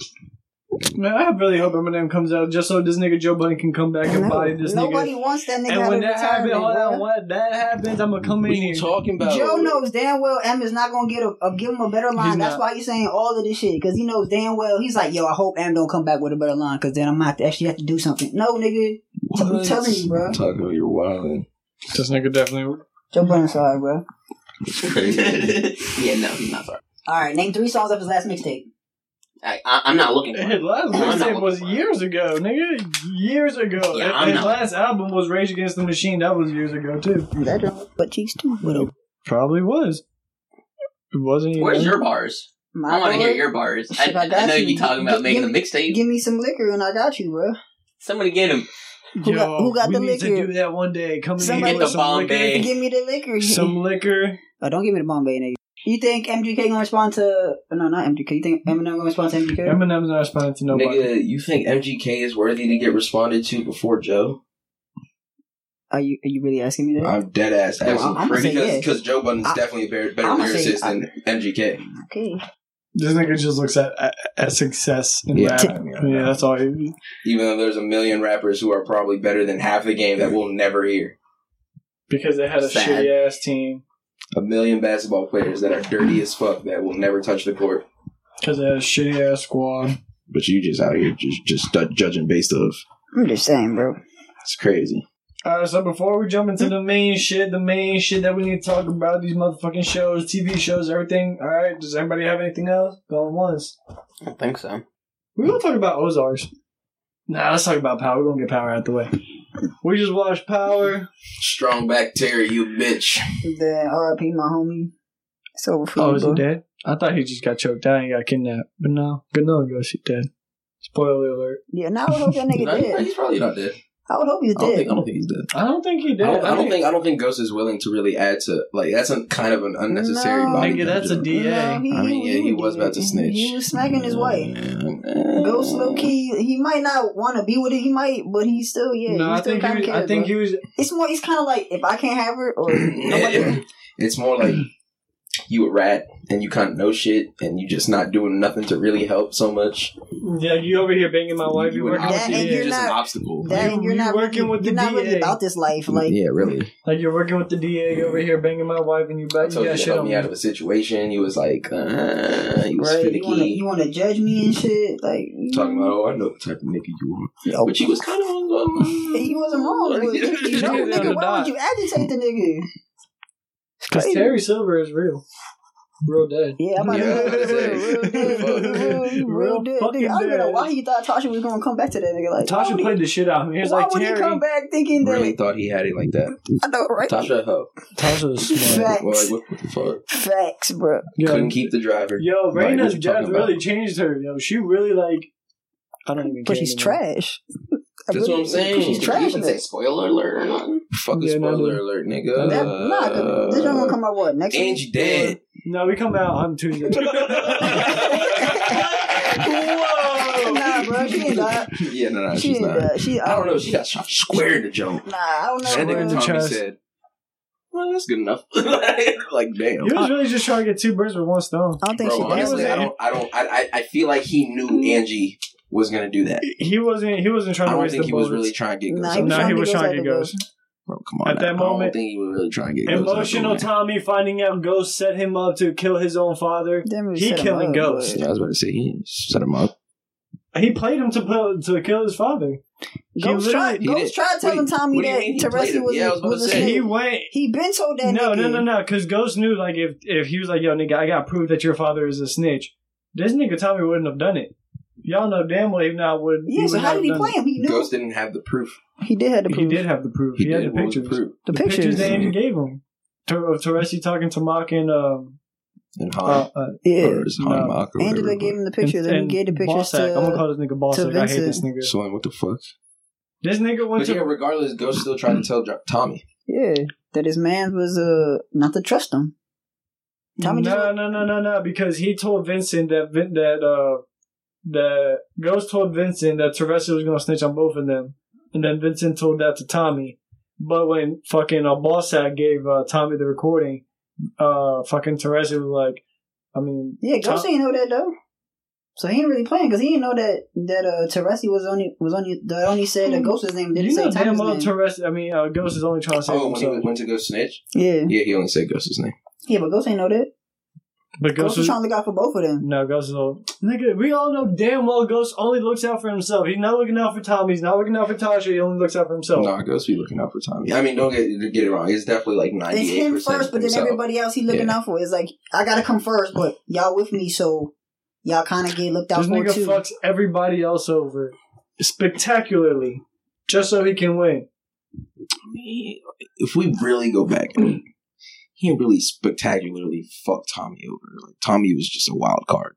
Man, I really hope Eminem comes out just so this nigga Joe Budden can come back and No, body this nobody nigga. wants that nigga And when that happens, retirement, hold on, when that happens, I'm gonna come What in are you here. talking about? Joe knows damn well M is not gonna get a, a give him a better line. He's That's not. why he's saying all of this shit because he knows damn well he's like, yo, I hope M don't come back with a better line because then I'm gonna have to actually have to do something. No, nigga, I'm What? telling you, bro. Talking, you're wilding. This nigga definitely. Joe Budden, sorry, bro. yeah, no, he's not sorry. All right, name three songs off his last mixtape. I, I, I'm not looking for His it. last mixtape was looking for it. years ago, nigga. Years ago. Yeah, And I'm his not- last album was Rage Against the Machine. That was years ago too. That drum, but cheeks too. What? Probably was. It wasn't. even- Where's your bars? My I want to hear your bars. I, I I, know you. you be talking about Gi- making give a mixtape. Give me some liquor and I got you, bro. Somebody get him. Who got- who got we the need to liquor? do that one day. Come in Somebody- here Get the some Bombay. liquor. Give me the liquor. Some liquor. Oh, don't give me the Bombay, nigga. You think MGK gonna respond to? Oh, no, not MGK. You think Eminem gonna respond to MGK? Eminem's not responding to nobody. Nigga, you think MGK is worthy to get responded to before Joe? Are you are you really asking me that? I'm dead ass Well, asking I'm- I'm gonna because yeah. because Joe Budden's I- definitely a better, better I'm say- lyricist than MGK. okay. This nigga just looks at at, at success in Yeah. rap. Yeah, that's all. He, Even though there's a million rappers who are probably better than half the game that we'll never hear. because they had a Sad. shitty ass team. A million basketball players that are dirty as fuck that will never touch the court. Because they had a shitty ass squad. But you just out here just just judging based of. I'm just saying, bro. It's crazy. Alright, so before we jump into the main shit, the main shit that we need to talk about, these motherfucking shows, TV shows, everything. Alright, does anybody have anything else? Going once. I think so. We're gonna talk about Ozarks. Nah, let's talk about Power. We're gonna get Power out the way. We just watched Power. Strong bacteria, you bitch. Then R.I.P. my homie. It's over for Oh, you, is he dead? I thought he just got choked out and got kidnapped. But no, good no goes he dead. Spoiler alert. Yeah, now I would hope that nigga dead. he's probably not dead. I would hope he's I don't think I don't think he's dead. I don't think he I did. don't, I don't think I don't think Ghost is willing to really add to like that's a kind of an unnecessary No. body. Nigga, that's a. DA. No, he, I mean, yeah, he was about to snitch. He was smacking his wife. Uh, Ghost low key, he might not want to be with it. He might, but he still, yeah. no, he I still think he kinda was, I think bro. he was. It's more. It's kind of like if I can't have her, or nobody. it's more like you a rat and you kind of know shit and you just not doing nothing to really help so much. Yeah, you over here banging my wife. You you're working with the DA. You're just an obstacle. That You- you're not working really, with the you're not really about this life. Like yeah, really. Like you're working with the DA over here banging my wife, and you I bet you told you got shit help me me. out of a situation. He was like, uh, he was right, you finicky. want to you want to judge me and shit. Like Talking about, oh, I know the type of nigga you Yo. are. But he was kind of. Um, he wasn't wrong. It was- you know, Nigga on nigga, the why would you agitate the nigga? It's Because. Terry Silver is real, real dead. Yeah, I'm about Yeah, to real, say. real, dead, Fuck. real, real, Real dead. fucking Nigga, I don't even know why he thought Tasha was gonna come back to that nigga. Like, Tasha played he, the shit out of him. He was why like would he come back thinking that? really thought he had it like that. I know, right? Tasha, ho. Tasha was smart. Facts, Well, like, what, what the fuck? facts, bro. Yo, Couldn't keep the driver. yo, Like, what Raina's you death really changed her. Yo, she really like. I don't even. But care she's anymore. trash. I That's what I'm saying. She's You trash. You say spoiler alert or nothing. Fuck a Yeah, no, spoiler no. alert, nigga. That, nah, 'cause this one gonna come out what next And week? you dead. No, we come out on Tuesday. Whoa! Nah, bro, she ain't died. yeah, no, no, She she's ain't not. died. She, I don't know. She got shot square in the jump. Nah, I don't know. And Square in then. Tommy chest. said, "Well, that's good enough." like, damn. You was really just trying to get two birds with one stone. I don't think Bro, she died. honestly, I don't. I don't. I, I. I feel like he knew mm. Angie was gonna do that. He wasn't. He wasn't trying I to don't waste think the he was really trying to get. Nah, Ghost he was out. No, he trying to was get trying to Ghost get out Ghost. Bro, come on. At now. that I moment- don't think he was really trying to get. Ghost Emotional the way. Tommy finding out Ghost set him up to kill his own father. Damn, we He set him killing up, Ghost. but- Yeah, I was about to say he set him up. He played him to put, to kill his father. Ghost tried, literally- He Ghost did- tried telling what do you- Tommy what do you that mean he played Teresi him? was, Yeah, I a- was about was to a say, snake. He went. He been told that No, nigga. no, no, no. Because Ghost knew, like, if if he was like, "Yo, nigga, I got proof that your father is a snitch," this nigga Tommy wouldn't have done it. Y'all know damn well he not would. Yeah, so how did he have play him? He knew. Ghost didn't have the proof. He did have the proof. He did have the proof. He, had the What was pictures. proof? The The pictures pictures. that Angie gave him. Ter- of Teresi talking to Mock and um, And uh, Han, uh, Yeah. or is Han no. Mock or Angela gave him the pictures, and, and he gave the pictures Bossack. I'm gonna call this nigga Bossack. I hate this nigga. So what the fuck? This nigga went But yeah, to. regardless, Ghost still tried to tell Tommy. Yeah, that his man was uh not to trust him. Tommy just no, no, no, no, no. Because he told Vincent that Vin- that uh that Ghost told Vincent that Teresi was gonna snitch on both of them, and then Vincent told that to Tommy. But when fucking uh, Bossack gave uh, Tommy the recording, uh, fucking Teresi was like, I mean, Yeah, Ghost Tom- ain't know that though. So he ain't really playing because he didn't know that that uh Teresi was only was only that only said that Ghost's name didn't you say know damn well name. Terrest. I mean, uh, Ghost is only trying to save Oh, when he himself. went to go snitch? yeah, Yeah, he only said Ghost's name. yeah, but Ghost ain't know that. But Ghost Ghost was trying to look out for both of them. no Ghost is all nigga. We all know damn well Ghost only looks out for himself. He's not looking out for Tommy. He's not looking out for Tasha. He only looks out for himself. No, Ghost be looking out for Tommy. I mean, don't get get it wrong. It's definitely like It's him first, but then everybody else he looking Yeah. out for. It's like I gotta come first, but y'all with me, so y'all kind of get looked out This for nigga too. fucks everybody else over spectacularly just so he can win. If we really go back, he really spectacularly fucked Tommy over. Like Tommy was just a wild card,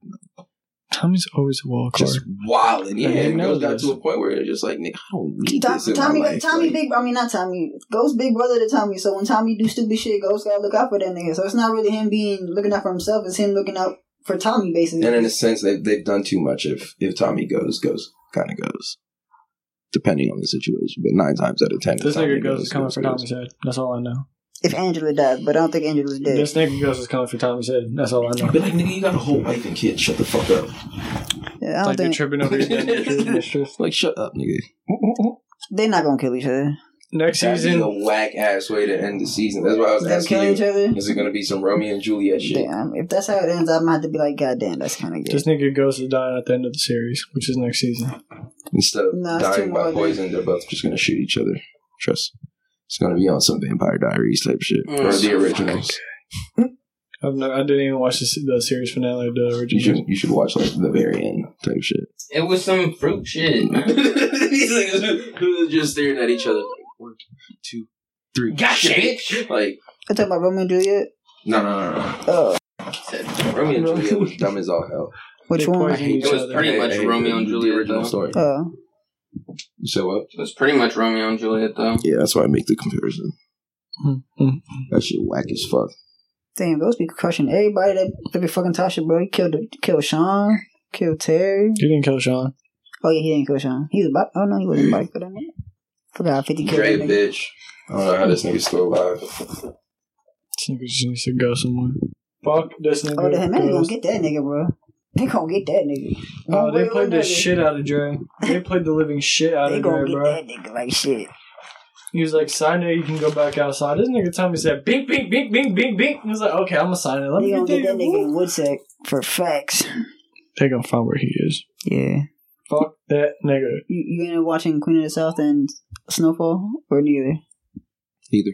Tommy's always a wild card. just wild, and yeah, And he it knows got to a point where it's just like, nigga, I don't need Tom, this in Tommy, my life. Tommy, Like, big. I mean, not Tommy. Ghost big brother to Tommy. So when Tommy do stupid shit, Ghost gotta look out for that nigga. So it's not really him being looking out for himself. It's him looking out for Tommy, basically. and in a sense, they've they've done too much. If if Tommy goes, goes kind of goes, depending on the situation. But nine times out of ten, This Tommy nigga goes is coming for. Tommy's head. That's all I know. If Angela dies, but I don't think Angela's dead. This nigga goes is coming for Tommy's head. That's all I know. But like, nigga, you got a whole wife and kid. Shut the fuck up. Yeah, I don't Like they're tripping over your dead mistress- mistress. Like, shut up, nigga. they're not gonna kill each other. Next That'd be season, a whack ass way to end the season. That's why I was Them asking kill you. each other. Is it gonna be some Romeo and Juliet shit? Damn, if that's how it ends, I'm gonna have to be like, God damn, that's kind of good. this nigga goes is dying at the end of the series, which is next season. Instead of No, it's too dying by morbid. poison, they're both just gonna shoot each other. Trust. It's gonna be on some Vampire Diaries type shit, Mm. or the originals. I've no, I didn't even watch the, the series finale of the You original. should you should watch like the very end type shit. It was some fruit shit. These niggas who are just staring at each other. Like, one, two, three. Gotcha, bitch. Like I talking about Romeo and Juliet. no no no no. Oh, Said- Romeo and Juliet was dumb as all hell. which They one? poisoned each It was pretty much Hey, hey, Romeo and the Juliet, original though. story. Oh, So what? It was pretty much Romeo and Juliet, though. Yeah, that's why I make the comparison. Hmm. That shit whack as fuck. damn, those be crushing everybody. That that be fucking Tasha, bro. He killed killed Sean, killed Terry. You didn't kill Sean. Oh yeah, he didn't kill Sean. He was about. Oh no, he wasn't bike for that nigga. Forgot how fifty killed Dre that nigga. bitch. I don't know how this nigga's still alive. This nigga just needs to go somewhere. Fuck this nigga. Oh, the man gonna get that nigga, bro. They gonna get that nigga. Oh, One they played the another. shit out of Dre. They played the living shit out They of gonna Dre, get bro. that nigga like shit. He was like, sign it, you can go back outside. This nigga Tommy said, bink, bink, bink, bink, bink, bink. He was like, okay, I'm gonna sign it. Let They me gonna get get that that nigga in Woodsack for facts. They gonna find where he is. Yeah. Fuck that nigga. You you ended up watching Queen of the South and Snowfall or neither? Either.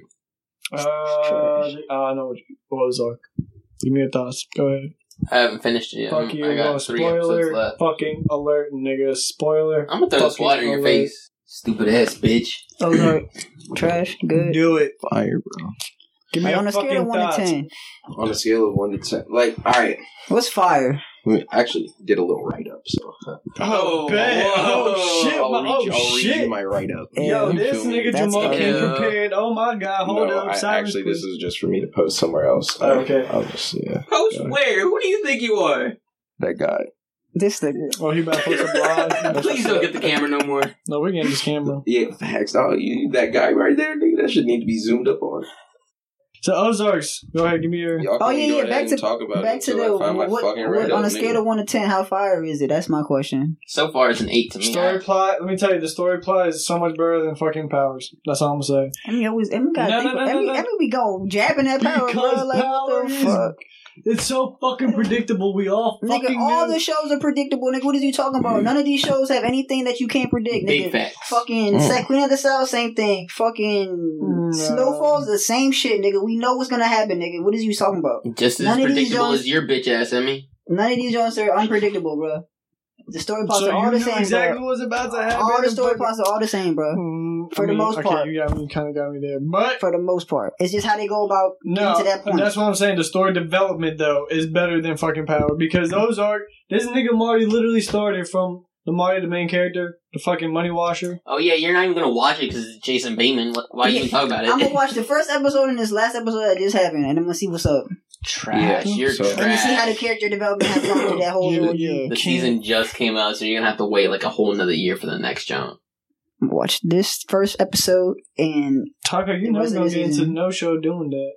Uh, I know what Ozark. Give me your thoughts. Go ahead. I haven't finished it yet. Fuck you. I got no, three episodes spoiler. left. Fucking alert, nigga. Spoiler. I'm gonna throw this Fucking water in your alert. face. Stupid ass bitch. Ozark. Trash. Good. Do it. Fire, bro. Give me Like your on a scale of fucking one thoughts. to ten. On a scale of one to ten, like, all right, What's fire? We actually did a little write up. So, Oh, oh bet. Oh, shit. I'll my- read, oh, I'll read shit. you my write up. Yo, You this nigga That's Jamal came okay. prepared. Oh my god, hold no, up. I, Silence, actually, this is just for me to post somewhere else. Oh, okay. I'll just yeah, Post Yeah. where? Who do you think you are? that guy. This nigga. Oh, he about to post a blog. Please don't get the camera no more. No, we're getting this camera. Yeah, facts. Oh, you that guy right there, nigga. That should need to be zoomed up on. So Ozarks, go ahead, give me your. Y'all Oh yeah, yeah. Back and to talk about back to the I find my what, what- on a scale of one to ten, how fire is it? That's my question. So far, it's an eight to me. Story plot. Let me tell you, the story plot is so much better than fucking Powers. That's all I'm gonna say. I mean, always, I mean, gotta No, think no, of- no, every, no, no. every we go jabbing that power, bro. Like power what the is- fuck, It's so fucking predictable. We all nigga? fucking All knew. the shows are predictable, nigga. What is you talking about? None of these shows have anything that you can't predict, Big nigga. facts. Fucking Mm. Sa- Queen of the South, same thing. Fucking Mm, Snowfall's the same shit, nigga. We know what's gonna happen, nigga. What is you talking about? Just as None of these predictable as your bitch ass, Emmy. None of these joints are unpredictable, bro. The story plots so are all the same, exactly bro. what was about to happen. All the story Fucking- plots are all the same, bro. Mm, For the most okay, part. you got me, kind of got me there. But For the most part, it's just how they go about no, getting to that point. that's what I'm saying. The story development though is better than fucking Power because Ozark. This nigga Marty literally started from the Marty, the main character, the fucking money washer. Oh yeah, you're not even gonna watch it because it's Jason Bateman. What- Why you even talk about it? I'm gonna watch the first episode and this last episode that just happened, and I'm gonna see what's up. Trash. Yeah, you're so- Let me see how the character development has gone through that whole You- little you- year. The can't- season just came out, so you're gonna have to wait like a whole another year for the next jump. Watch this first episode and Taco, you The know rest of gonna the get into no show doing that.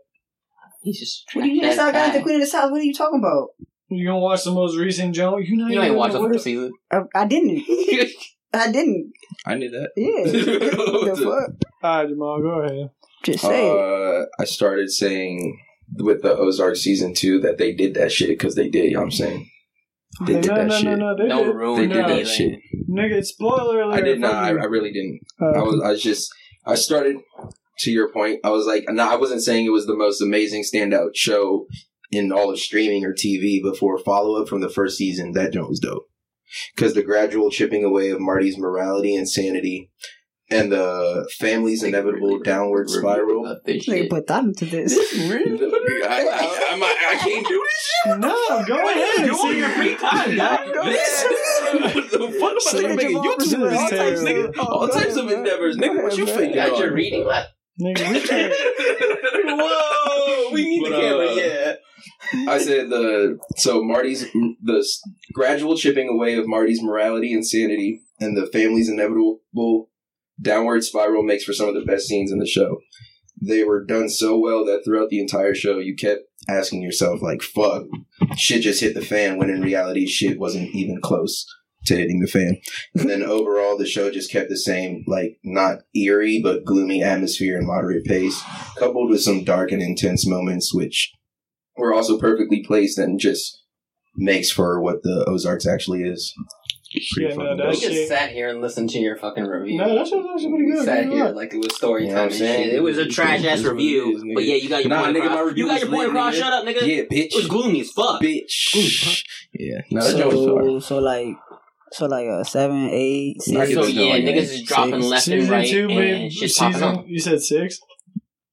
He's just. What do you just that got the Queen of the South? What are you talking about? You gonna watch the most recent Joe? You not You ain't even watched the first season. I, I didn't. I didn't. I knew that. Yeah. the fuck? Alright, Jamal, go ahead. Just say it. Uh, I started saying with the Ozark season two that they did that shit because they did. You know what I'm saying? They no, did that no, shit. no, no, they Don't did. ruin They did No. that shit. Nigga, spoiler alert. I did not. I, I really didn't. Uh, I was. I was just. I started. To your point, I was like, no, I wasn't saying it was the most amazing standout show in all of streaming or TV. Before follow up from the first season, that joint was dope because the gradual chipping away of Marty's morality and sanity, and the family's inevitable downward spiral. They put that into this. I, I, I'm I can't do this. no, go ahead. Do it in your free time, guy. This? what the fuck am I Say gonna that your mom was YouTube doing all all types, types nigga? of- All types ahead, of endeavors, Go nigga. What you ahead, thinking? Got your reading left. Nigga, we can't. Whoa, we need But, the camera. uh, Yeah. I said the so Marty's the gradual chipping away of Marty's morality and sanity, and the family's inevitable downward spiral makes for some of the best scenes in the show. They were done so well that throughout the entire show, you kept asking yourself, like, "Fuck, shit just hit the fan." When in reality, shit wasn't even close to hitting the fan. And then overall, the show just kept the same, like, not eerie but gloomy atmosphere and moderate pace, coupled with some dark and intense moments, which were also perfectly placed and just makes for what the Ozarks actually is. Pretty Yeah, no, that We just shit- sat here and listened to your fucking review. No, that shit was actually pretty We good. Sat here like it was story You know time what and I'm saying? shit. It was a trash ass review, nigga. but yeah, you got your Nah, point nigga, my across. review You got was your point lit, across. nigga. Shut up, nigga. Yeah, bitch. It was gloomy as fuck. Bitch. Yeah. No, that joint was So, hard. so like, so like a seven, eight, I six. give So it yeah, like niggas a is dropping six. left Season and right, two, and babe. shit's popping Season, up. you said six?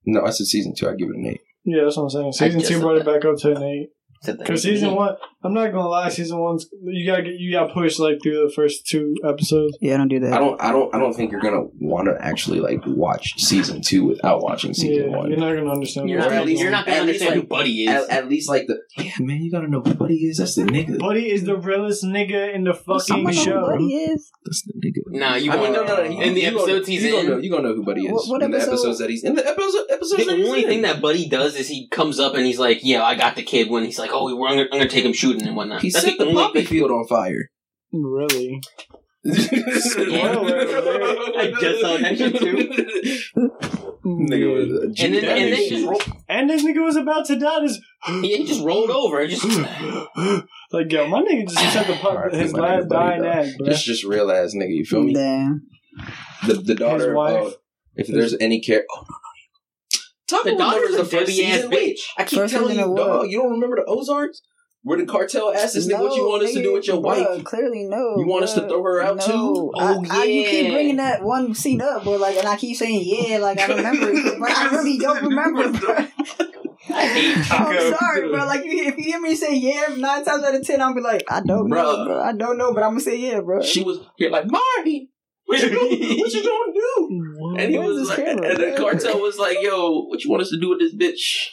No, I said season two. I give it an eight. Yeah, that's what I'm saying. Season just two said brought it that. back up to an eight. Said that. Because season one, I'm not gonna lie, season one's you gotta get you gotta push like through the first two episodes. Yeah, I don't do that. I don't. I don't. I don't think you're gonna want to actually like watch season two without watching season yeah, one. you're not gonna understand. You're not, Or at gonna, least- you're not gonna at least, understand who Buddy is. At, at least like the yeah, man. You gotta know who Buddy is. That's the nigga. Buddy is the realest nigga in the fucking Someone know who show. Buddy is. That's the nigga. Nah, you I mean, won't. no, no, no. In the you gonna- episodes he's you gonna in- know, you gonna know who Buddy is. What- what in the episode? episodes that he's in the episode episodes. that The he's only in. thing that Buddy does is he comes up and he's like, "Yeah, I got the kid." When he's like, "Oh, we're gonna, I'm gonna take him shooting and whatnot." he That's set the only poppy thing- field on fire. Really? I just saw that shit too. Nigga was a G And then, and then just roll, And this nigga was about to die. This he just rolled over and just like yo, my nigga just set the pup Alright, his my last nigga Buddy, dying though. act. Just just real ass nigga. You feel me? Damn. The the daughter. His wife. if there's any care. Oh no no. Talk the about daughter's remembers a debbie ass season? Bitch. I keep First telling you, of dog. You don't remember the Ozarks? Where the cartel asked this nigga what you want us to do with your bruh, wife? Clearly, no. You want us to throw her out no. too? I, Oh, I, you keep bringing that one scene up, but like, and I keep saying yeah, like I remember, it, but I really don't remember. I hate Taco. I'm sorry, bro. Like, if you hear me say yeah nine times out of ten, I'll be like, I don't know, bro. I don't know, but I'm gonna say yeah, bro. She was here like Marty. What you, gonna, what you gonna do? And he was like, camera, and the cartel was like, "Yo, what you want us to do with this bitch?"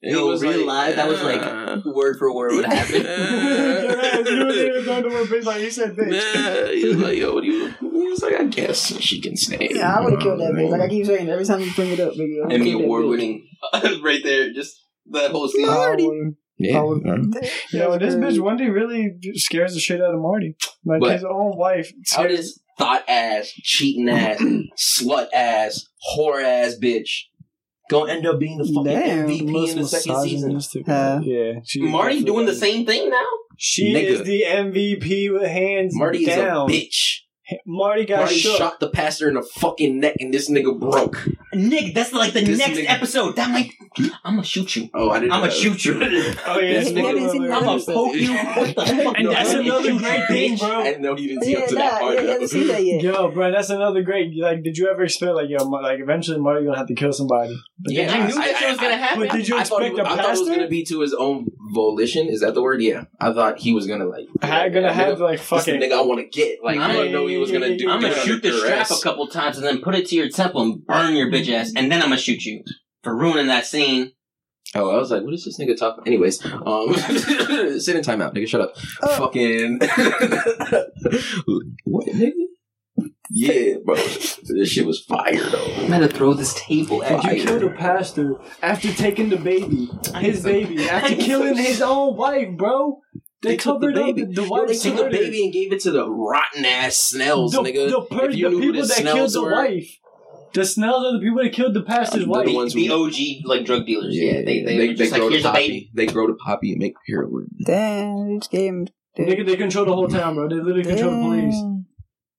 And Yo, real live, that was like- Word for word, what happened? like he said, bitch. Yeah, he was like, "Yo, what do you?" He was like, "I guess she can stay." yeah, I would have killed that bitch. Like I keep saying, every time you bring it up, nigga, I would've Emmy award winning, right there, just that whole scene. Marty. Yeah, I would- uh, Yo, That's this crazy. bitch Wendy really scares the shit out of Marty. Like But- his own wife. how this thought ass, cheating ass, slut ass, whore ass bitch gonna end up being the fucking Damn, MVP in the second season? Huh? Yeah, she Marty doing the same thing now? She Nigga. is the MVP with hands Marty is a bitch. Marty got Marty shook. shot the pastor in the fucking neck, and this nigga broke. Nick, that's like the This next nigga- episode. That might, I'm gonna shoot you. Oh, I didn't. I'm gonna shoot you. Oh yeah, This spoiler nigga- alert. I'm gonna poke you. What the fuck? And that's another great bitch. thing, bro. I know you didn't see Yeah, up to nah, that part. yeah, you haven't seen that yet. Yo, bro, that's another great. Like, did you ever expect like, yo, Mar- like eventually Marty gonna have to kill somebody? But Yeah, I knew that shit was gonna happen. But did you I thought, he, expect a I thought it was gonna be to his own volition. Is that the word? Yeah. I thought he was gonna like. Ha- gonna have nigga, like fucking. nigga I want to get. Like I I'm- didn't know he was gonna do. I'm gonna shoot the under strap duress. a couple times and then put it to your temple and burn your bitch ass, and then I'm gonna shoot you for ruining that scene. Oh, I was like, what is this nigga talking? Anyways, um, sit in timeout, nigga. Shut up. Oh. Fucking. what, nigga? Yeah, bro. This shit was fire though. I'm gonna throw this table at Did you you. kill the pastor after taking the baby, his baby, after killing his own wife, bro? They, took covered the up baby. the, the Yo, they took the murder. baby and gave it to the rotten ass Snells, the, nigga. the, per- if the knew people the that killed the were, wife. The Snells are the people that killed the pastor's The wife. ones the OG like drug dealers. Yeah, they they, they, were just grow like the here's a poppy. baby. They grow the poppy and make heroin. Damn, you just gave him. Nigga, they control the whole town, bro. They literally control the police.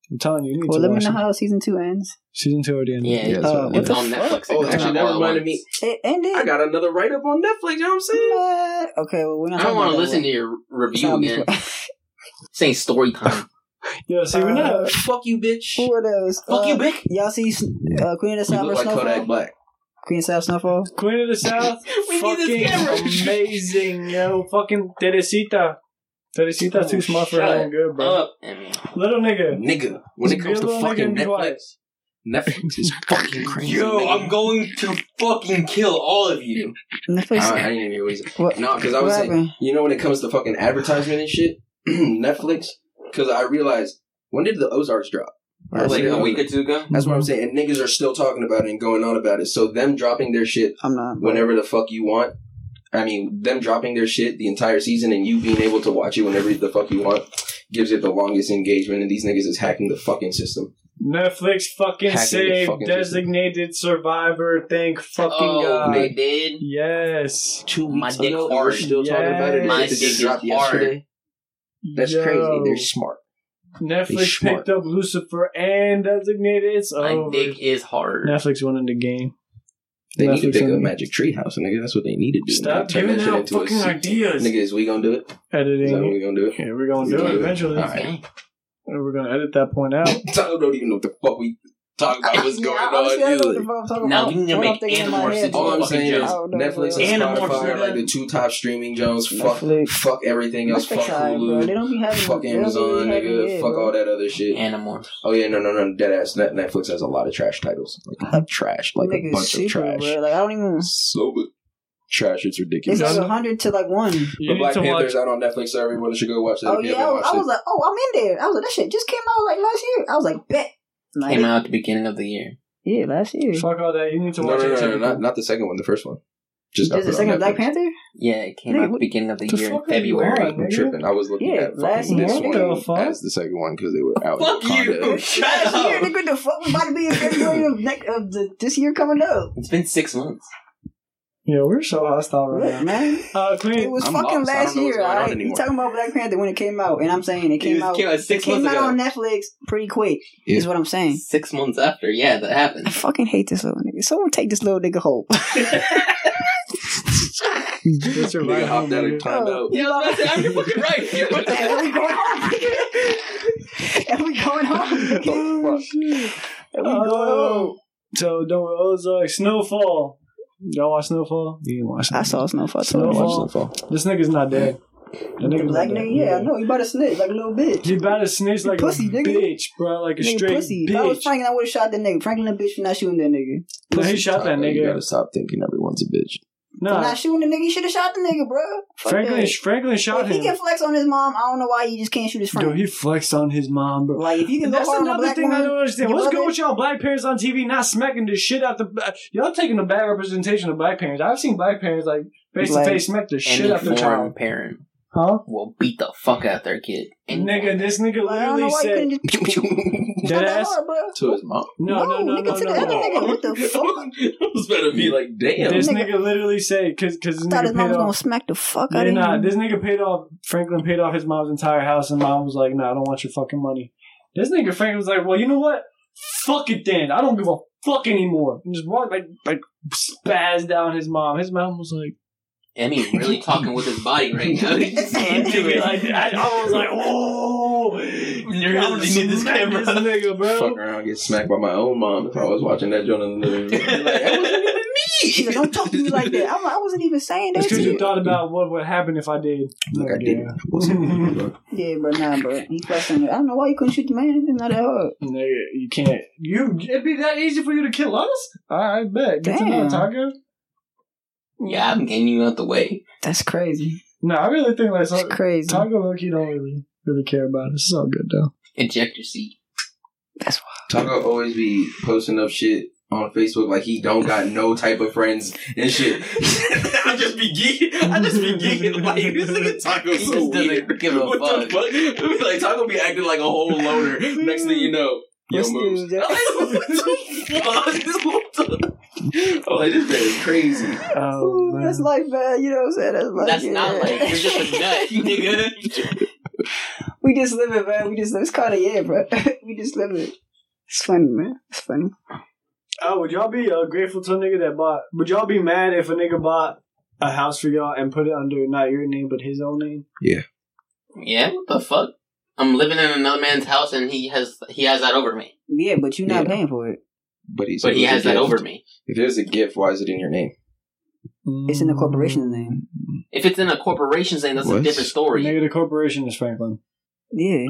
Damn. I'm telling you, you need Well, to let me watch know it. how season two ends. Season two already ended. Yeah, Yeah, it's, Uh, what what it's the on fuck? Netflix. Oh, actually, that reminded me. It ended. I got another write up on Netflix. You know what I'm saying? Man. Okay, well, we're not I don't want to listen to your review again. Saying story time. Yeah, see, we're not. Uh, Fuck you, bitch. Who are those? Fuck uh, you, Bick. Y'all see uh, Queen of the You South look or like Snowfall? Kodak Black. Queen of the South Snowfall? Queen of the South, We need this camera. fucking amazing, yo. Fucking Teresita. Teresita's too oh, smart for her Shut own good, bro. Up. Little nigga. Nigga, when it comes to fucking Netflix, quiet. Netflix is fucking crazy. Yo, nigga. I'm going to fucking kill all of you. Netflix. I, I didn't even hear what. What- No, because I was saying, happened? you know, when it comes to fucking advertisement and shit, Netflix, because I realized, when did the Ozarks drop? Like a week or two ago. That's what I'm saying. And niggas are still talking about it and going on about it. So them dropping their shit I'm not. whenever the fuck you want. I mean, them dropping their shit the entire season and you being able to watch it whenever the fuck you want gives it the longest engagement. And these niggas is hacking the fucking system. Netflix fucking Hacking saved fucking system. designated survivor. Thank fucking Oh, God. they did. Yes. Two My weeks dick ago, hard. we're still talking about it. Yes. It just My dick dropped is hard. yesterday. That's Yo. crazy. They're smart. Netflix smart. picked up Lucifer and designated. It's My over. dick is hard. Netflix won in the game. They need to Netflix pick up winning. Magic Treehouse, nigga. That's what they need to do. Stop nigga. Turn giving out into a fucking se- ideas. Nigga, is we gonna do it? Is that when Editing. we gonna do it? Yeah, we're gonna do Yeah. it eventually. Alright. We're gonna edit that point out. Tyler don't even know what the fuck we talking about. What's going Yeah, I on? don't know either. the talking Now about. we need to What I'm make thinking in my Animorphs head, into All I'm saying is I don't know, Netflix and Animorphs, Spotify are like the two top streaming Jones. Fuck, fuck everything else. Fuck Netflix, alright, bro. They Hulu. don't be having Fuck they be Amazon, nigga. it, Fuck all that other shit. Animorphs. Oh yeah, no, no, no, dead ass. Net Netflix has a lot of trash titles, like trash, like a bunch super, of trash. bro. Like I don't even. So much trash, it's It's ridiculous. like Yeah. a hundred to like one. You But Black to Panther's watch. out on Netflix, so everyone should go watch that. Oh yeah, I was, I was like, oh, I'm in there. I was like, that shit just came out like last year. I was like, bet. Like, Came out at the beginning of the year. Yeah, last year. Fuck all that. You need to. No, watch no, it. no, no, typical. not, not the second one, the first one. Just got Just the put on second Black Netflix. Panther. Yeah, it came Nigga, out at the what- beginning of the the year in fuck are you February. on? I'm tripping. I was looking Yeah, at last fucking this year. one What the fuck? as the second one because they were out. Fuck you! Shut last year, up! nigga, the fuck was about to be in February of, next, of the, this year coming up. It's been six months. Yeah, we're so hostile right now. man? Uh, It was I'm fucking lost. Last year. going on Alright, you talking about Black Panther when it came out, and I'm saying it It came was- out. came out It came months out ago. on Netflix pretty quick. Yeah. Is what I'm saying. Six months after, yeah, that happened. I fucking hate this little nigga. Someone take this little nigga home. that's your Nigga right hopped out of timeout. Yeah, I was about to say, I'm fucking right. You're about to and we going home. nigga. and we going home. nigga. Oh, shit. And we going home. So, don't Ozark, Snowfall. Y'all watch Snowfall? You didn't watch I saw Snowfall. Snowfall. Snowfall. This nigga's not dead. That The nigga's black nigga, yeah, I know. You about to snitch like a little bitch. He about to snitch like Pussy, a nigga. bitch, bro. Like a Nigga, straight pussy. If I was bitch. Franklin, I would have shot that nigga. Franklin, a bitch for not shooting that nigga. No, he shot that nigga. You nigga. gotta stop thinking everyone's a bitch. For No, not shooting the nigga, he should have shot the nigga, bro. Fuck Franklin, that. Franklin shot him. If he him. can flex on his mom, I don't know why he just can't shoot his friend. Yo, he flexed on his mom, bro. like, if you can go That's hard on a another black thing I don't understand. What's good mother- with y'all black parents on TV not smacking the shit out the uh, y'all taking a bad representation of black parents? I've seen black parents like face to face smack the shit out their foreign child. parent Huh? We'll beat the fuck out their kid. Any Nigga, this nigga I don't know literally why you said couldn't just Dead that ass? hard, bro. to his mom. no, no, no, nigga, no, to no, the other no. nigga. What the fuck? I was better be like, damn. This Nigga- nigga literally said because because this Thought his mom paid was gonna off. smack the fuck Yeah, out of nah, him. this nigga paid off. Franklin paid off his mom's entire house, and mom was like, "Nah, I don't want your fucking money." This nigga Franklin was like, "Well, you know what? Fuck it then. I don't give a fuck anymore." And just walked like like spaz down his mom. His mom was like, Emmy really talking with his body right now. He's just into Nigga, it. like I, I was like, "Oh, You're gonna gonna need this camera. this nigga, bro." Fuck around, get smacked by my own mom if I was watching that joint in the living room. Like, that wasn't even She's like, don't talk to me like that. I'm I wasn't even saying that to because you you. thought about what would happen if I did. Like I didn't. yeah. I wasn't, bro. Yeah, but nah, bro. He flexing it. I don't know why you couldn't shoot the man. It's not that hard. Nigga, you can't. You it'd be that easy for you to kill us? I bet. Good to know, Damn. Taco. Yeah, I'm getting you out the way. That's crazy. No, I really think like That's so, crazy. Taco low key don't really really care about it. It's all good though. Eject your seat. That's wild. Taco always be posting up shit on Facebook like he don't got no type of friends and shit. I just be geeking. I just be geeking like this nigga Taco He so just doesn't weird. give a what fuck. the fuck? Like Taco be acting like a whole loner. Next thing you know, yo What's moves. news, yo? I'm like, what the fuck? I'm like, this man is crazy. Oh, Ooh, that's life, man. You know what I'm saying? That's life. That's yeah. not like you're just a nut, nigga. we just live it, man. We just live. It's kind of yeah, bro. we just live it. It's funny, man. It's funny. Oh, would y'all be uh, grateful to a nigga that bought? Would y'all be mad if a nigga bought a house for y'all and put it under not your name but his own name? Yeah. Yeah, what the fuck? I'm living in another man's house and he has he has that over me. Yeah, but you're not Yeah. paying for it. But he's But he has that over me. If it was a gift, why is it in your name? It's in the corporation's name. If it's in a corporation's name, that's a different story. Nigga, the corporation is Franklin. Yeah.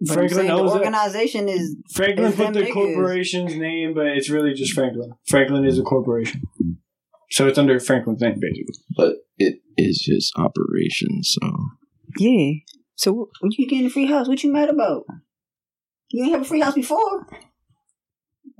But I'm Franklin saying the organization is Franklin It's put them the niggas. corporation's name, but it's really just Franklin. Franklin is a corporation. So it's under Franklin's name, basically. But it is just operation, so yeah. So what, what you getting a free house? What you mad about? You ain't have a free house before.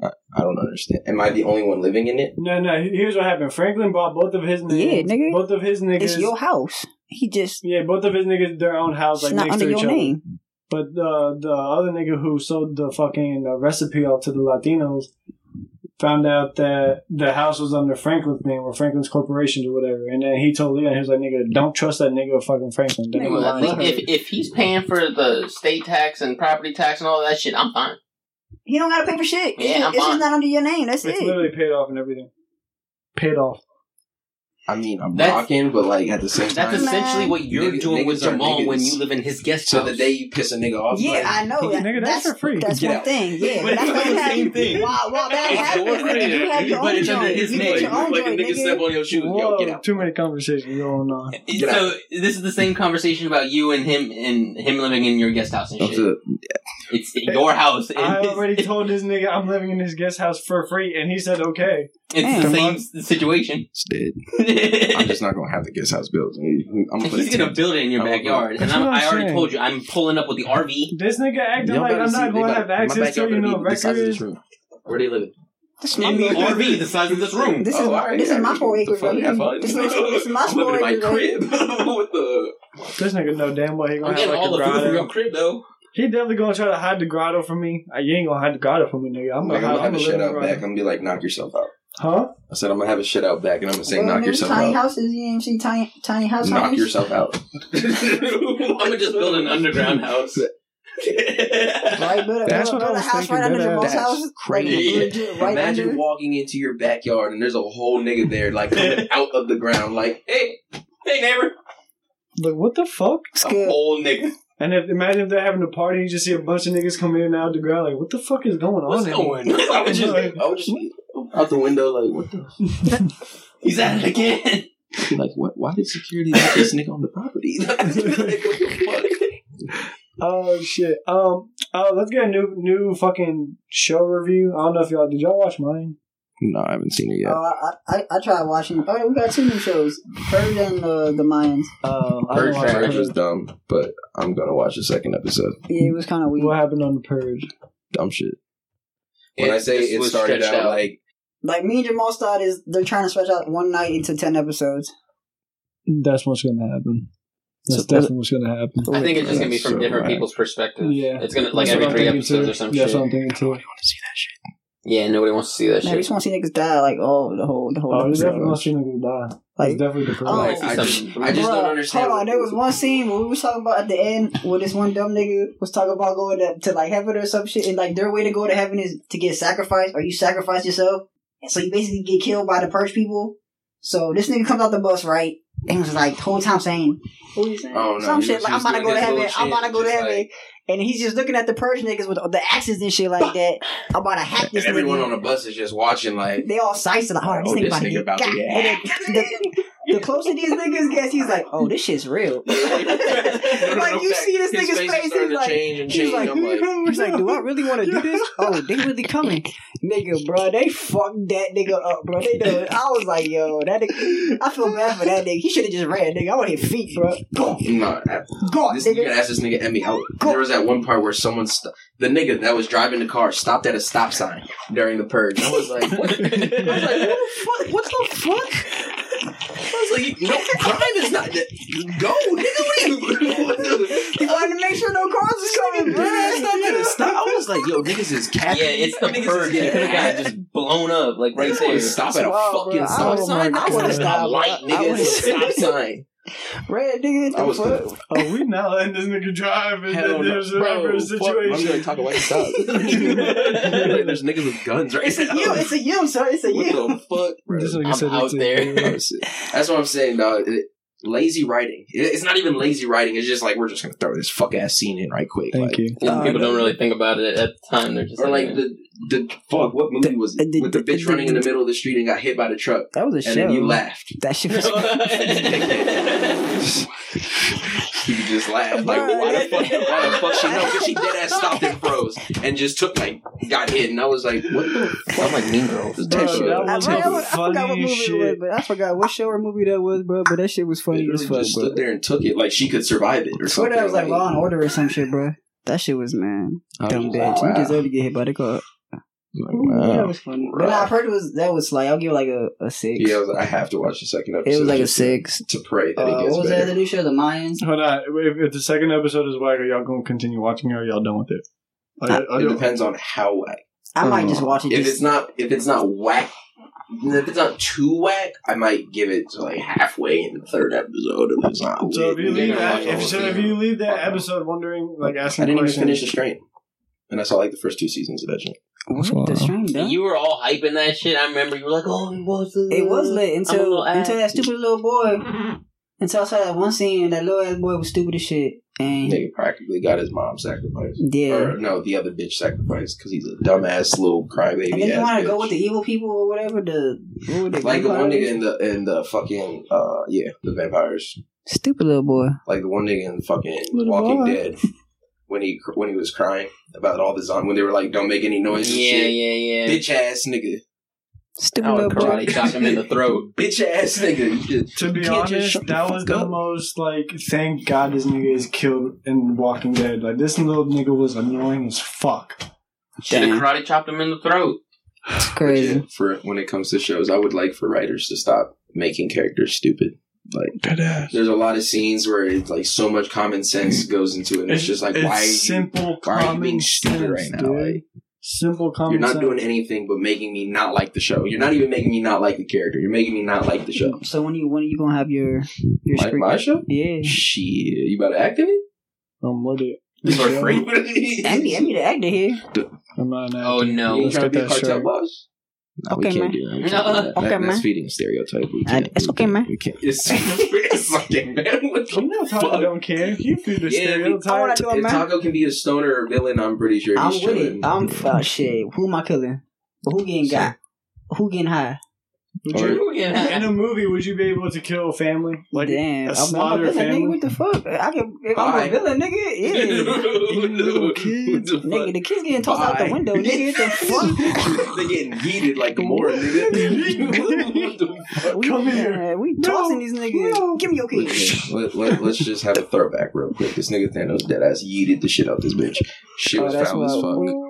I don't understand. Am I the only one living in it? No, no. Here's what happened. Franklin bought both of his names. Yeah, nigga. Both of his niggas. It's your house. He just yeah, both of his niggas their own house, like not next under to your each other. name. But the the other nigga who sold the fucking uh, recipe off to the Latinos found out that the house was under Franklin's name or Franklin's corporation or whatever, and then he told Leon, he was like, "Nigga, don't trust that nigga fucking Franklin." Nigga Nigga, Well, at lying." least if if he's paying for the state tax and property tax and all that shit, I'm fine. He don't gotta pay for shit. Yeah, just, I'm it's just fine. not under your name. That's it. It's it. literally paid off and everything. Paid off. I mean, I'm That's- rocking, but like at the same That's time, that's essentially what you're Niggas- doing with niggas are Jamal when you live in his guest so house. the day you piss a nigga off, Yeah, like, I know. That, Nigga, that's that's for free. That's Get one out. thing. Yeah, But but that's what the happened. same thing. While, while that happens, nigga, you have your but own it's under joint. his You name. get your own like a joint, nigga nigga. step on your shoes, yo, Whoa, get out. too many conversations going on. Get so this is the same conversation about you and him and him living in your guest house and shit. It's your house. and I his- already told this nigga I'm living in his guest house for free, and he said okay. It's the same situation. it's dead. I'm just not gonna have the guest house built. I'm gonna put He's a gonna tent. build it in your I'm gonna- backyard, and I'm, what I'm I already saying. told you I'm pulling up with the RV. This nigga acting Y'all like better I'm see- not going to better- have my access to backyard you better know be the size of this records. room. Where do you live? This is In the. RV, the size of this room. This is Oh, my alright, this is my alright. four What the acres fuck? Have here. fun. This is this is my I'm living in my acres. right here. crib the. This nigga know damn well he I'm gonna have getting like all a the food from grotto. your crib though. He definitely gonna try to hide the grotto from me. Uh, You ain't gonna hide the grotto from me, nigga. I'm I'm gonna, gonna hide, have I'm a gonna shit live in out the back. I'm gonna be like, knock yourself out. Huh? I said I'm gonna have a shit out back, and I'm gonna say, Well, knock nigga, yourself tiny out. houses, you ain't see tiny tiny house Knock homes? yourself out. I'm gonna just build an underground house. Right, build, That's build, what I build a was house thinking, right under dead Jamal's house. That's Like, crazy. right Imagine under. walking into your backyard and there's a whole nigga there, like coming out of the ground, like, hey, hey neighbor, Like what the fuck? It's a whole nigga. And if imagine if they're having a party, you just see a bunch of niggas coming in and out of the ground. Like what the fuck is going What's on? in going? I would just, I would just be out the window, like, what the? He's at it again. Like, what? Why did security let this nigga on the property? like, what the fuck? Oh shit. Um. Oh, let's get a new new fucking show review. I don't know if y'all did y'all watch mine. No, I haven't seen it yet. Oh, I, I, I tried watching. Oh, we got two new shows: Purge and uh, the Mayans. Oh, I Purge, Purge Purge. was dumb, but I'm gonna watch the second episode. Yeah, it was kind of weird. What happened on the purge? Dumb shit. When It I say it started out, out. like Like me and Jamal started, is they're trying to stretch out one night into ten episodes. That's what's gonna happen. That's So- definitely what's gonna happen. I think it's just gonna be from So different right. people's perspective. Yeah. it's gonna like That's every three episodes too. or some Yeah, shit. what I'm thinking want to see that shit. Yeah, nobody wants to see that Man, we shit. just want to see niggas die. Like oh, the whole the whole Oh, you episode. definitely want to see niggas die. Like, It's definitely the purge. Oh, I, I just, I just Bruh, don't understand. Hold on, there was one scene where we was talking about at the end where this one dumb nigga was talking about going to, to like heaven or some shit, and like their way to go to heaven is to get sacrificed, or you sacrifice yourself, and so you basically get killed by the purge people. So this nigga comes out the bus right, and was like the whole time saying, "What are you saying?" Oh, no, some he shit was like I'm about to go to heaven. I'm about to go to heaven. like- and he's just looking at the purge niggas with the axes and shit like that. I'm about to hack this Everyone nigga. on the bus is just watching, like, they all sights like, oh, this Oh, nigga this about to nigga get about to got. get And then the, the closer these niggas gets, he's like, "Oh, this shit's real." like you see this His nigga's face face, he's like, change and he's change. like, I'm like, he's like, "Do I really want to do this? Oh, they really coming, nigga, bro. They fucked that nigga up, bro. They done. I was like, yo, that nigga. I feel bad for that nigga. He should have just ran, nigga. I want his feet, bro. Go, no, go, This, you nigga. gotta ask this nigga Emmy. How, there was that one part where someone, st- the nigga that was driving the car, stopped at a stop sign during the purge. I was like, what? I was like, what the fuck? What the fuck? I was like, no, crime is not that. Go, nigga. What are you? He wanted to make sure no cars was coming, bro. Man, stop at a stop. I was like, yo, niggas is capping. Yeah, it's the Niggas is purge. You could have got getting just blown up like right Right there. Stop at a Wow, fucking stop sign. I I want wanna stop stop. light, I nigga. wanna- It's a stop sign. Red nigga, I the was fuck? good. Oh, we now letting this nigga drive in Hell then no. there's Bro, ever a fuck, I'm gonna situation. talk about stop. there's niggas with guns right It's a now. you. It's a you, sir. It's a What you. the fuck, bro? This nigga I'm said out it's there. That's what I'm saying, dog. It- lazy writing. It's not even lazy writing. It's just like we're just gonna throw this fuck ass scene in right quick. Thank like, you. Yeah, Uh, people don't really think about it at the time. They're just Or like like, the the fuck. What movie was it? The- With the the- bitch the- running in the middle of the street and got hit by the truck, That was a and show. then you laughed. That shit was. You just laughed like, why the fuck? Why the fuck she know? Because she dead ass stopped and froze and just took like got hit, and I was like, what the fuck? I'm like Mean Girls. This type shit. that I, was forgot what- I forgot what funniest movie it shit. was, but I forgot what show or movie that was, bro. But that shit was funny Literally as fuck, just bro. stood there and took it like she could survive it or I swear something. that was like Law and Order or some shit, bro. That shit was man. Dumb just bitch. like, You deserve to get hit by the car. Like, Ooh, wow. That was funny. But nah, I heard it was that was like I'll give it like a, a six. Yeah, I, was like, I have to watch the second episode. it was like a six. to pray that Uh, it gets what was that better. other new show? The Mayans. Hold on. If, if the second episode is whack, are y'all going to continue watching it or are y'all done with it? Are, Uh, are It depends on how whack. I might just watch it. If Just, it's not, if it's not whack, if it's not too whack, I might give it to like halfway in the third episode. If it's not, so if you leave that, if, whole so if you leave that episode wondering, like asking, I didn't even finish the strain, and I saw like the first two seasons of that shit. what the strain done? You were all hyping that shit. I remember you were like, "Oh, it was." Uh, It was lit until until that stupid little boy. Until I saw that one scene, that little ass boy was stupid as shit, and Nigga practically got his mom sacrificed. yeah. Or no, the other bitch sacrificed because he's a dumbass little crybaby. And then you ass want to go with the evil people or whatever. The what were they, like the one vampires? nigga in the in the fucking uh yeah the vampires stupid little boy. like the one nigga in the fucking Little Walking boy. Dead when he when he was crying about all the zombies when they were like don't make any noise and Yeah, shit yeah, yeah. bitch ass nigga Stupid Oh, little karate chopped him in the throat. bitch ass nigga just- To be you can't just honest, that was fuck the up. most like. Thank God this nigga is killed in Walking Dead. Like this little nigga was annoying as fuck. Should have karate chopped him in the throat. It's Yeah, crazy. for when it comes to shows I would like for writers to stop making characters stupid like Dead ass. there's a lot of scenes where it's like so much common sense mm. goes into it and it's, just like it's why are you simple why are you common being stupid sense, right now dude. like Simple common sense. You're not sense. doing anything but making me not like the show. You're not even making me not like the character. You're making me not like the show. So when you when are you gonna have your your My, screen? my show? Yeah. Shit, you about to act in it? I'm with it. For Yeah. free? I Emmy the actor here. I'm not an Oh, no. You ain't Let's trying to get be a that cartel straight. boss? No, Okay, we can't man. do that. We No, can't do that. okay, That- man. That's feeding a stereotype. We Uh, can't. it's we okay, can't- man. We can't. It's, it's okay, man. What the You know Taco fuck? don't care. You feed the Yeah, we- I wanna stereotype. do If man. Taco can be a stoner or villain, I'm pretty sure I'm he's with chilling. it. I'm uh, shit. Who am I killing? But who getting got? Who getting high? Would you, in a movie, would you be able to kill a family? Like Damn, a I'm, I'm a slaughter villain, family? nigga. What the fuck? I can if I'm a villain, nigga. Yeah. little kids. What the Nigga, the kids getting tossed out the window, nigga. What the fuck? they getting yeeted like more, nigga. what the fuck? We, Come here. we No. tossing these niggas. No. Give me your kids. let, let, us just have a throwback real quick. This nigga Thanos dead ass yeeted the shit out this bitch. Shit Oh, was that's foul as why- fuck.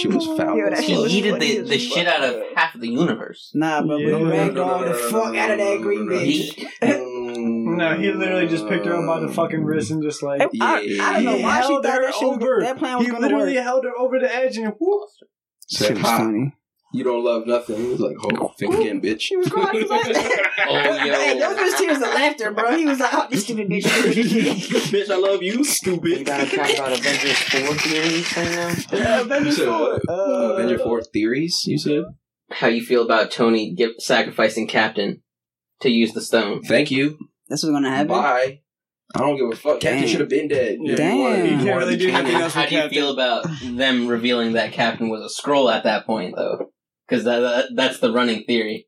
She was foul. Yo, as that He shit was yeeted funny the, as the fuck. shit out of half of the universe. Nah, but Yeah. we ragged No, no, all the fuck out of that green no, no. bitch. Mm. No, he literally just picked her up by the fucking wrist and just like. I, I don't know He why she held thought her that shit was, that plan was he gonna literally work. held her over the edge and whoop. Said, Shit was "Ha, funny. You don't love nothing. He was like, oh, think again, bitch. She was crying. He was like, Oh, Hey, those yo. were tears of laughter, bro. He was like, oh, this stupid bitch. bitch, I love you, stupid. You gotta talk about Avengers 4 theories right now. Avengers You said four. what? Uh, Avenger 4 theories, you said? How you feel about Tony get, sacrificing Captain to use the stone? Thank you. That's what's gonna happen. Bye. I don't give a fuck. Captain should have been dead. Damn. You wanted- You can't really do anything else. How do you Captain. feel about them revealing that Captain was a Skrull at that point, though? Because that, that, that's the running theory.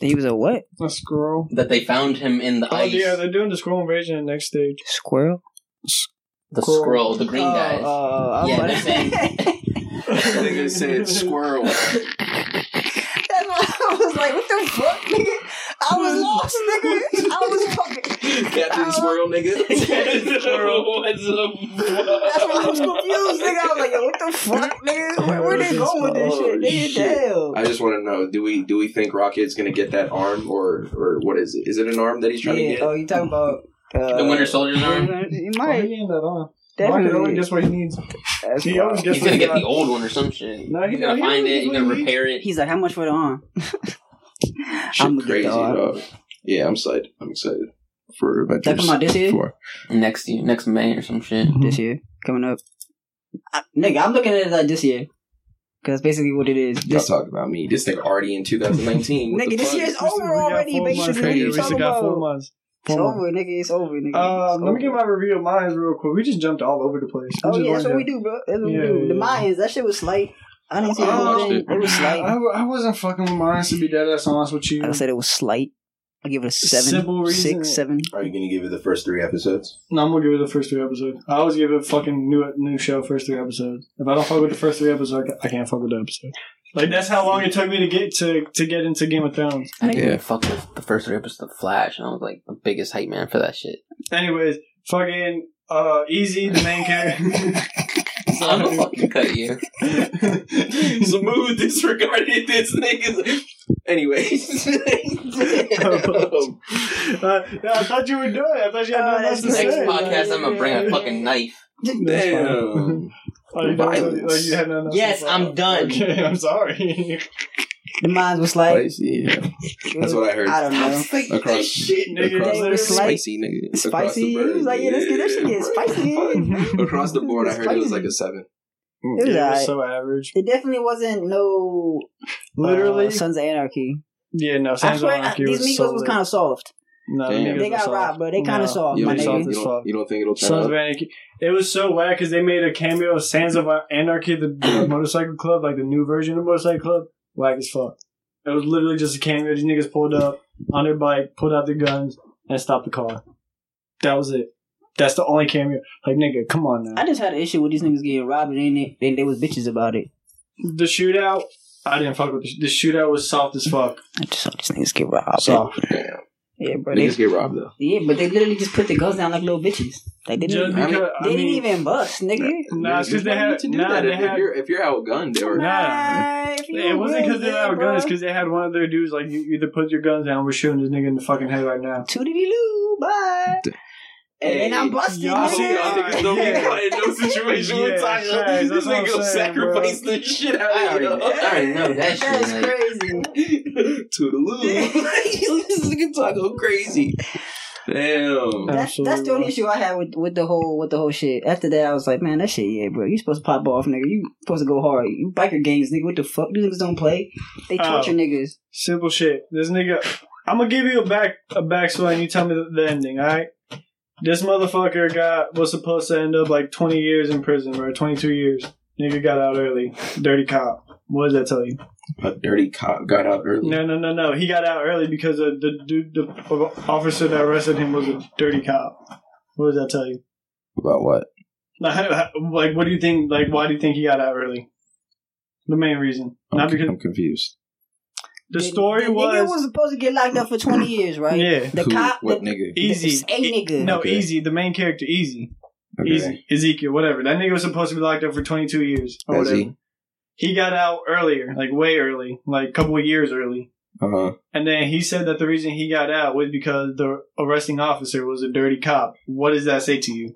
He was a what? A squirrel. That they found him in the Oh ice. yeah, they're doing the squirrel invasion in the next stage. Squirrel? the Squirrel. Skrull, the green Oh, guys. oh, oh I was Yeah, about to that's say. Nigga said squirrel. That's why I was like, what the fuck, nigga? I was lost, nigga. I was fucking. Captain Squirrel, nigga. Squirrel, what's up? That's why I was confused, nigga. I was like, yo, what the fuck, nigga? Where, where they going with this shit, nigga? Damn. I just want to know: Do we do we think Rocket's gonna get that arm, or or what is it? Is it an arm that he's trying Yeah, to get? oh, you talking about uh, the Winter Soldier's arm. He Oh, might he ain't that on. Rocket only definitely. gets what he needs. That's He wild. always gets He's gonna he get the old one or some shit. No, he- he's gonna he find knows it. He's gonna repair it. He's like, how much for the arm? Shit, I'ma get crazy, the dog. Yeah, I'm excited. I'm excited for Avengers. That come out this year? Four. next year, next May or some shit. This year coming up. I, nigga, I'm looking at it like this year. Cause that's basically what it is. Y'all talk about me? This thing already in 2019. Nigga, this fuck? year's We still- over we got already. four months, Basically, what are nigga. you We still talking got four about? months. It's Four months. over, nigga. It's over, nigga. Um, It's let me get my review of mine real quick. We just jumped all over the place. We Oh yeah, that's went what we do, bro. That's what Yeah, we do. yeah, The yeah. Mayans, that shit was slight. I didn't see the Oh, whole thing. It was slight. I, I wasn't fucking with mine to be dead ass honest with you. Like I said, it was slight. I give it a seven, Simple six, seven. Are you gonna give it the first three episodes? No, I'm gonna give it the first three episodes. I always give it a fucking new new show first three episodes. If I don't fuck with the first three episodes, I can't fuck with the episode. Like that's how long it took me to get to to get into Game of Thrones. I didn't Yeah. even fuck with the first three episodes of Flash, and I was like the biggest hype man for that shit. Anyways, fucking uh, EZ the main character. I'm gonna fucking cut you. Smooth disregarded this nigga. Anyways. Uh, yeah, I thought you were doing. it. I thought you had Oh, nothing else that's to Next say. podcast, I'm gonna bring a fucking knife. That's. Damn. Oh, you, don't, Violence. oh, you had nothing else to Yes, say? I'm done. Okay, I'm sorry. The Mayans was like, Spicy, yeah. That's what I heard. I don't know. Across shit, nigga. across It the was spicy nigga. Spicy. the He board. was like, yeah, let's get that shit get spicy. Across the board, I heard it was like a seven. It was It was so average. It definitely wasn't no Literally, uh, Sons of Anarchy. yeah. No, Sons of swear, Anarchy these was Migos so was kind of soft. No, Damn. They got soft. robbed, bro. They kinda No. soft, You my don't, soft nigga. you, don't, you don't think it'll turn out? Sons up? of Anarchy. It was so whack because they made a cameo of Sons of Anarchy, the, the motorcycle club, like the new version of Motorcycle Club. Whack as fuck. It was literally just a cameo. These niggas pulled up on their bike, pulled out their guns, and stopped the car. That was it. That's the only cameo. Like, nigga, come on now. I just had an issue with these niggas getting robbed and they, they, they was bitches about it. The shootout, I didn't fuck with the, the shootout. Was soft as fuck. I just saw these niggas get robbed. Soft. Damn. Yeah, bro. They, Niggas get robbed though. yeah, but they literally just put the guns down like little bitches. Like they didn't, because, they I didn't mean, even bust, nigga. Nah, it's because they had. to do Nah, that? they if, had. you're if you're outgunned or Nah. Nah, It wasn't because they yeah, were bro. guns. Because they had one of their dudes like, you either put your guns down, we're shooting this nigga in the fucking head right now. Toodity loo, bye. And then I'm busted, y'all see, nigga. y'all niggas don't get caught in no situation with Taco. This This nigga nigga saying, sacrifice the shit out I of already, you. I already know that shit. That's like, crazy. Toodaloo. this nigga Taco crazy. Damn. That's, that's the only issue I had with, with the whole with the whole shit. After that, I was like, man, that shit, yeah, bro. You supposed to pop off, nigga. You supposed to go hard. You biker gangs, nigga. What the fuck? These niggas don't play. They Oh. torture niggas. Simple shit. This nigga, I'm gonna give you a back a backstory, and you tell me the, the ending. All right. This motherfucker got was supposed to end up like 20 years in prison, bro. 22 years. Nigga got out early. Dirty cop. What does that tell you? A dirty cop got out early. No, no, no, no. He got out early because of the dude, the officer that arrested him was a dirty cop. What does that tell you? About what? Like, what do you think? Like, why do you think he got out early? The main reason, not I'm, because I'm confused. The story the nigga was, was supposed to get locked up for twenty years, right? yeah, The Who- cop, What the, nigga? EZ. a nigga. No, Okay. EZ. The main character, EZ, Okay. EZ. Ezekiel, whatever. That nigga was supposed to be locked up for 22 years. Or Has whatever. he? He got out earlier, like way early, like a couple of years early. Uh huh. And then he said that the reason he got out was because the arresting officer was a dirty cop. What does that say to you?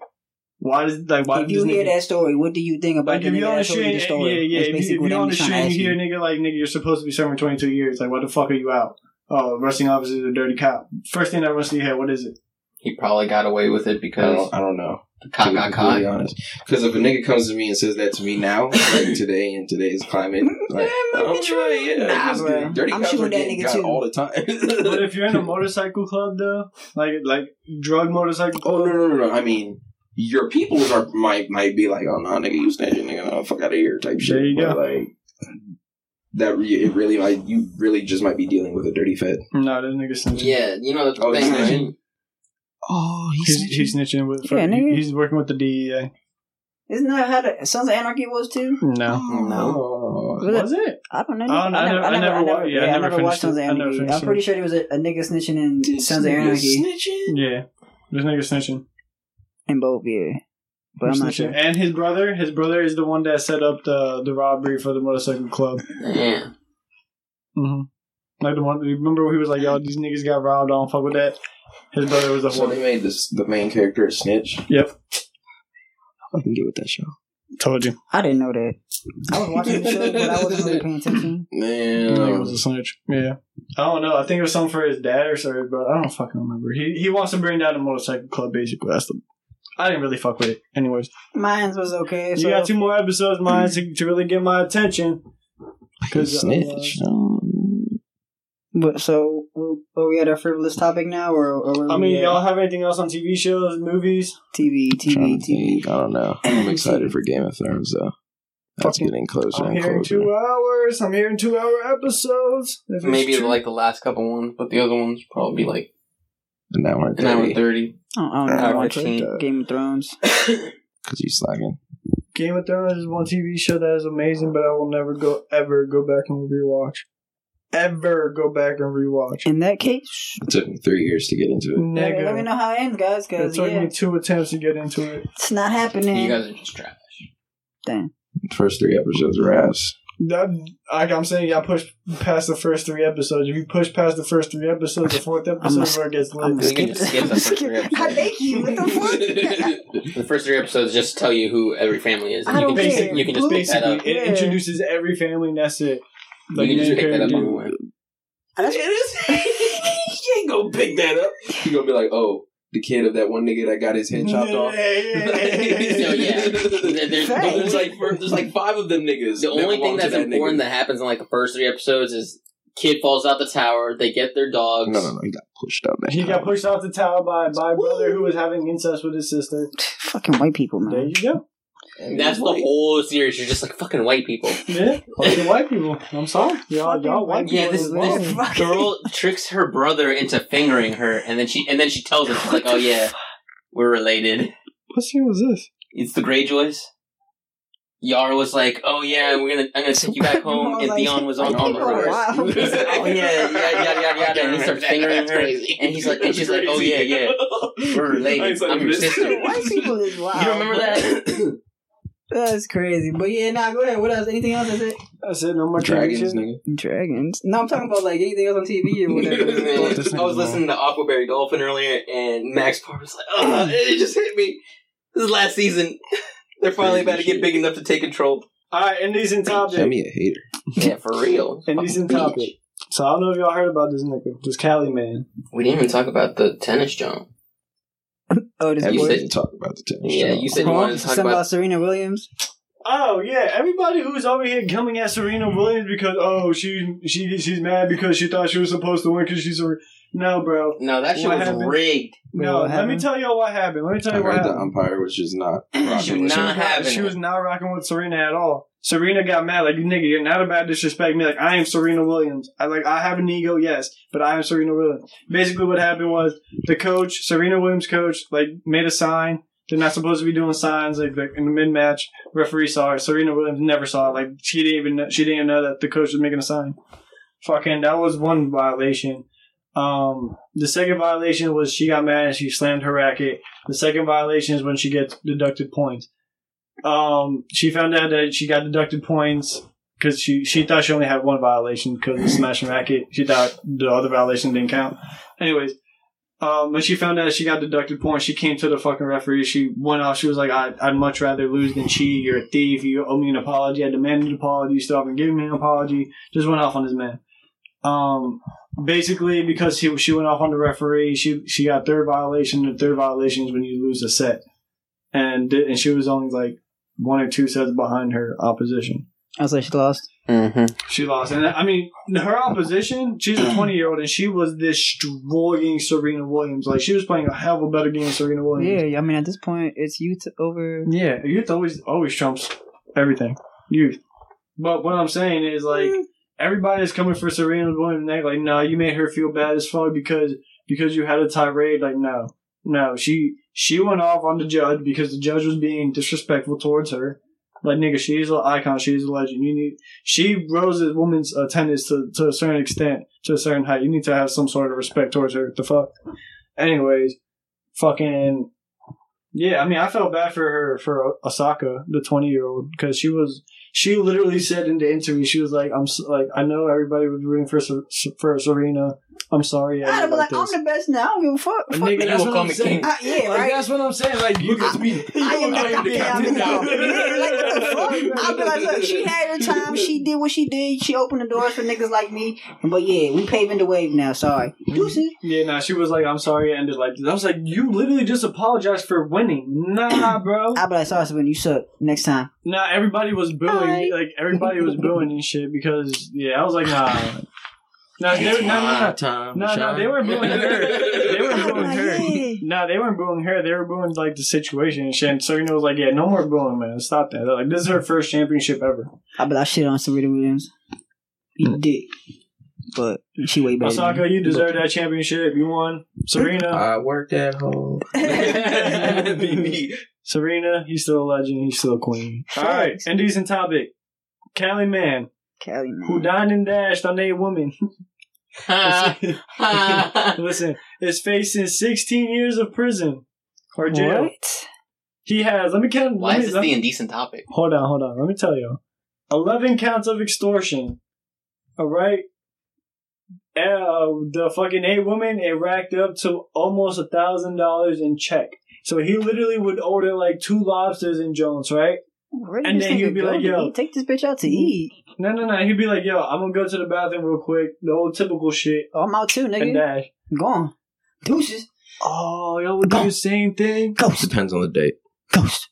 Why does like why if you hear nigga, that story, what do you think about like the if nigga you're on the that told you the story? yeah, yeah. That's If, you, basically if what you're on the street, to and ask you hear a nigga like nigga, you're supposed to be serving 22 years. Like, why the fuck are you out? Oh, arresting officer is a dirty cop. First thing that runs through your head, what is it? he probably got away with it I because don't. I don't know. the cop to be got completely caught. honest. Because if a nigga comes to me and says that to me now, like today in today's climate, mm-hmm. like, might be I'm true. right, yeah, Nah, because bro. dirty I'm cops shooting are that getting nigga too. all the time. But if you're in a motorcycle club though, like like drug motorcycle oh no, no, no, no. I mean, your peoples are might might be like, oh no, nigga, you snitching, nigga, no, fuck out of here, type shit. There you But, go. Like, that re- it really might you really just might be dealing with a dirty fed. No, this nigga snitching. Yeah, you know the Oh, thing. he's right? Oh, He's, he's snitching with. Yeah, nigga. he's working with the DEA. Isn't that how the Sons of Anarchy was too? Oh, no, No. Was it? was it? I don't know. I don't. I never- I never wa- yeah, I I never never watched Sons of it. I never Anarchy. I'm pretty sure there was a, a nigga snitching in This Sons of Anarchy snitching. Yeah, this nigga snitching. In both, yeah. But I'm not sure. And his brother, his brother is the one that set up the the robbery for the motorcycle club. Yeah. hmm Like the one. Remember when he was like, "Yo, these niggas got robbed. I don't fuck with that." His brother was the So they made this the main character a snitch. Yep, I can get with that show. told you. I didn't know that. I was watching the show, but I wasn't really paying attention. Nigga Man, was a snitch. Yeah. I don't know. I think it was something for his dad or something, but I don't fucking remember. He he wants to bring down the motorcycle club. Basically, that's the. I didn't really fuck with it. Anyways, Mine was okay. you got two more episodes, mine, to, to really get my attention. Because uh, snitch. But so, we- are we at our frivolous topic now, or, or where I we mean, at? y'all have anything else on TV shows, movies? TV, TV, TV. I don't know. I'm excited for Game of Thrones though. That's Fucking- getting closer I'm and hearing closer. two hours. I'm hearing two hour episodes. If it's Maybe true. like the last couple ones, but the other ones probably like An hour and an hour and thirty. thirty. I don't, I don't Hour know. Watch 15. it. Game of Thrones. Because you slacking. Game of Thrones is one TV show that is amazing, but I will never go ever go back and rewatch. Ever go back and rewatch. In that case, It took me three years to get into it. let me- let me know how it ends, guys, It because took yeah, me two attempts to get into it. it's not happening. You guys are just trash. Damn. The first three episodes were ass. That, like I'm saying, y'all push past the first three episodes. If you push past the first three episodes, the fourth episode is where it gets I'm lit. You can just skip the first three episodes. I thank you. What the fuck? The first three episodes just tell you who every family is. and I you don't can just, care. you can just pick that Basically, up. it Yeah. introduces every family, and that's it. You can just main pick that up character- on the way. And that's- you ain't gonna pick that up. You gonna be like, oh, the kid of that one nigga that got his head chopped off. Yeah, yeah, yeah, yeah, So, yeah. yeah. There's- There's like there's like five of them niggas. The only thing that's that important nigga. that happens in like the first three episodes is kid falls out the tower. They get their dogs. No, no, no. He got pushed out. That He got pushed off the tower by by a brother who was having incest with his sister. fucking white people, man. There you go. And that's the whole series. You're just like fucking white people. Yeah, fucking white people. I'm sorry, y'all, Fucking y'all white white people. Yeah, this, this girl tricks her brother into fingering her, and then she and then she tells him she's like, "Oh yeah, we're related." What scene was this? It's the Greyjoys. Yara was like, "Oh yeah, we're gonna I'm gonna take you back home," and Like, Theon was on, I on the think for horse. while. He's "Oh yeah, yeah, yada yada yada," and he starts fingering her, and he's like, and she's like, "Oh yeah, yeah, we're related. I'm your sister." White people is wild. You remember that? That's crazy. But yeah, nah, go ahead. What else? Anything else? That's it? That's it. No more Dragons, TV nigga. Dragons. No, I'm talking about like anything else on TV or whatever. I was listening to Aquaberry Dolphin earlier, and Max Parr was like, "Oh, it just hit me. This is last season. They're finally about to get big enough to take control." All right, indecent Show topic. me a hater. Yeah, for real. Indecent Fucking topic. bitch. So I don't know if y'all heard about this nigga, this Cali man. We didn't even talk about the tennis jump. Oh, this Have You you said- didn't talk about the tennis Yeah, show. you said you wanted to talk Something about about. Serena Williams. Oh yeah, everybody who's over here coming at Serena Williams because oh she she she's mad because she thought she was supposed to win because she's a no bro. No, that shit What was happened? rigged. No, What let me happened? tell you what happened. Let me tell I you what heard the happened. umpire was just not She was with not She was having she it. was not rocking with Serena at all. Serena got mad like you nigga, you're not about disrespect me. Like I am Serena Williams. I like I have an ego, yes, but I am Serena Williams. Basically, what happened was the coach, Serena Williams' coach, like made a sign. They're not supposed to be doing signs like, like in the mid match. Referee saw it. Serena Williams never saw it. Like she didn't even know, she didn't even know that the coach was making a sign. Fucking that was one violation. Um, the second violation was she got mad and she slammed her racket. The second violation is when she gets deducted points. Um, she found out that she got deducted points because she, she thought she only had one violation because of smashing racket. She thought the other violation didn't count. Anyways, um, when she found out she got deducted points, she came to the fucking referee. She went off. She was like, I, I'd much rather lose than cheat. You're a thief. You owe me an apology. I demanded an apology. You still haven't given me an apology. Just went off on this man. Um, basically because he, she went off on the referee, she she got third violation. The third violation is when you lose a set, and and she was only like one or two sets behind her opposition. I was like, she lost. Mm-hmm. She lost, and I mean her opposition. She's a twenty year old, and she was destroying Serena Williams. Like she was playing a hell of a better game than Serena Williams. Yeah, I mean, at this point, it's youth over. Yeah, youth always always trumps everything. Youth. But what I'm saying is like everybody is coming for Serena Williams neck. Like, no, you made her feel bad as fuck because because you had a tirade. Like, no, no, she she went off on the judge because the judge was being disrespectful towards her. Like, nigga, she's an icon. She's a legend. You need she rose a woman's attendance to to a certain extent, to a certain height. You need to have some sort of respect towards her. The fuck. Anyways, fucking. Yeah, I mean, I felt bad for her for Osaka, the twenty year old, because she was she literally said in the interview, she was like, "I'm like, I know everybody was rooting for for Serena. I'm sorry, I I'd be like like, I'm the best now. I don't give a fuck. And Fuck nigga, me. that's will what call I'm saying. king. I, yeah, Like, right. that's what I'm saying. Like, you Look at me. I am the I am the captain. captain now. now. Like what the fuck? I'll be like, look, she had her time. She did what she did. She opened the doors for niggas like me. But yeah, we paving the wave now. Sorry. Deuces. Yeah, nah, she was like, "I'm sorry, it ended like this." I was like, "You literally just apologized for winning." Nah, bro. I'll be like, sorry, Sabine, you suck. Next time. Nah, everybody was booing. Alright. Like everybody was booing and shit because yeah, I was like, nah. No, they, no, no, no. time. No, no, they weren't booing her. They weren't oh booing Like, her. No, they weren't booing her. They were booing like the situation and shit. And Serena was like, "Yeah, no more booing, man. Stop that. Like, this is her first championship ever." I'll be like, shit on Serena Williams. Eat hmm. dick. But she way better. than Osaka, you deserve that championship. You won. Serena, I worked at home. Be me. Serena, he's still a legend. He's still a queen. All right, Facts. indecent topic. Cali man Kelly, man. who dined and dashed on a woman. Listen, is facing 16 years of prison or jail. What? He has. Let me count. Why let is this the me- indecent topic? Hold on, hold on. Let me tell you. 11 counts of extortion. All right. Uh, the fucking eight women, it racked up to almost a thousand dollars in check. So he literally would order like two lobsters in Jones, right? Where did And this then he'd be like, yo. take this bitch out to eat. No, no, no. He'd be like, yo, I'm gonna go to the bathroom real quick. The old typical shit. Oh, I'm out too, nigga. And nigga. dash. Gone. Deuces. Oh, y'all would do the same thing? Ghost. Depends on the date. Ghost.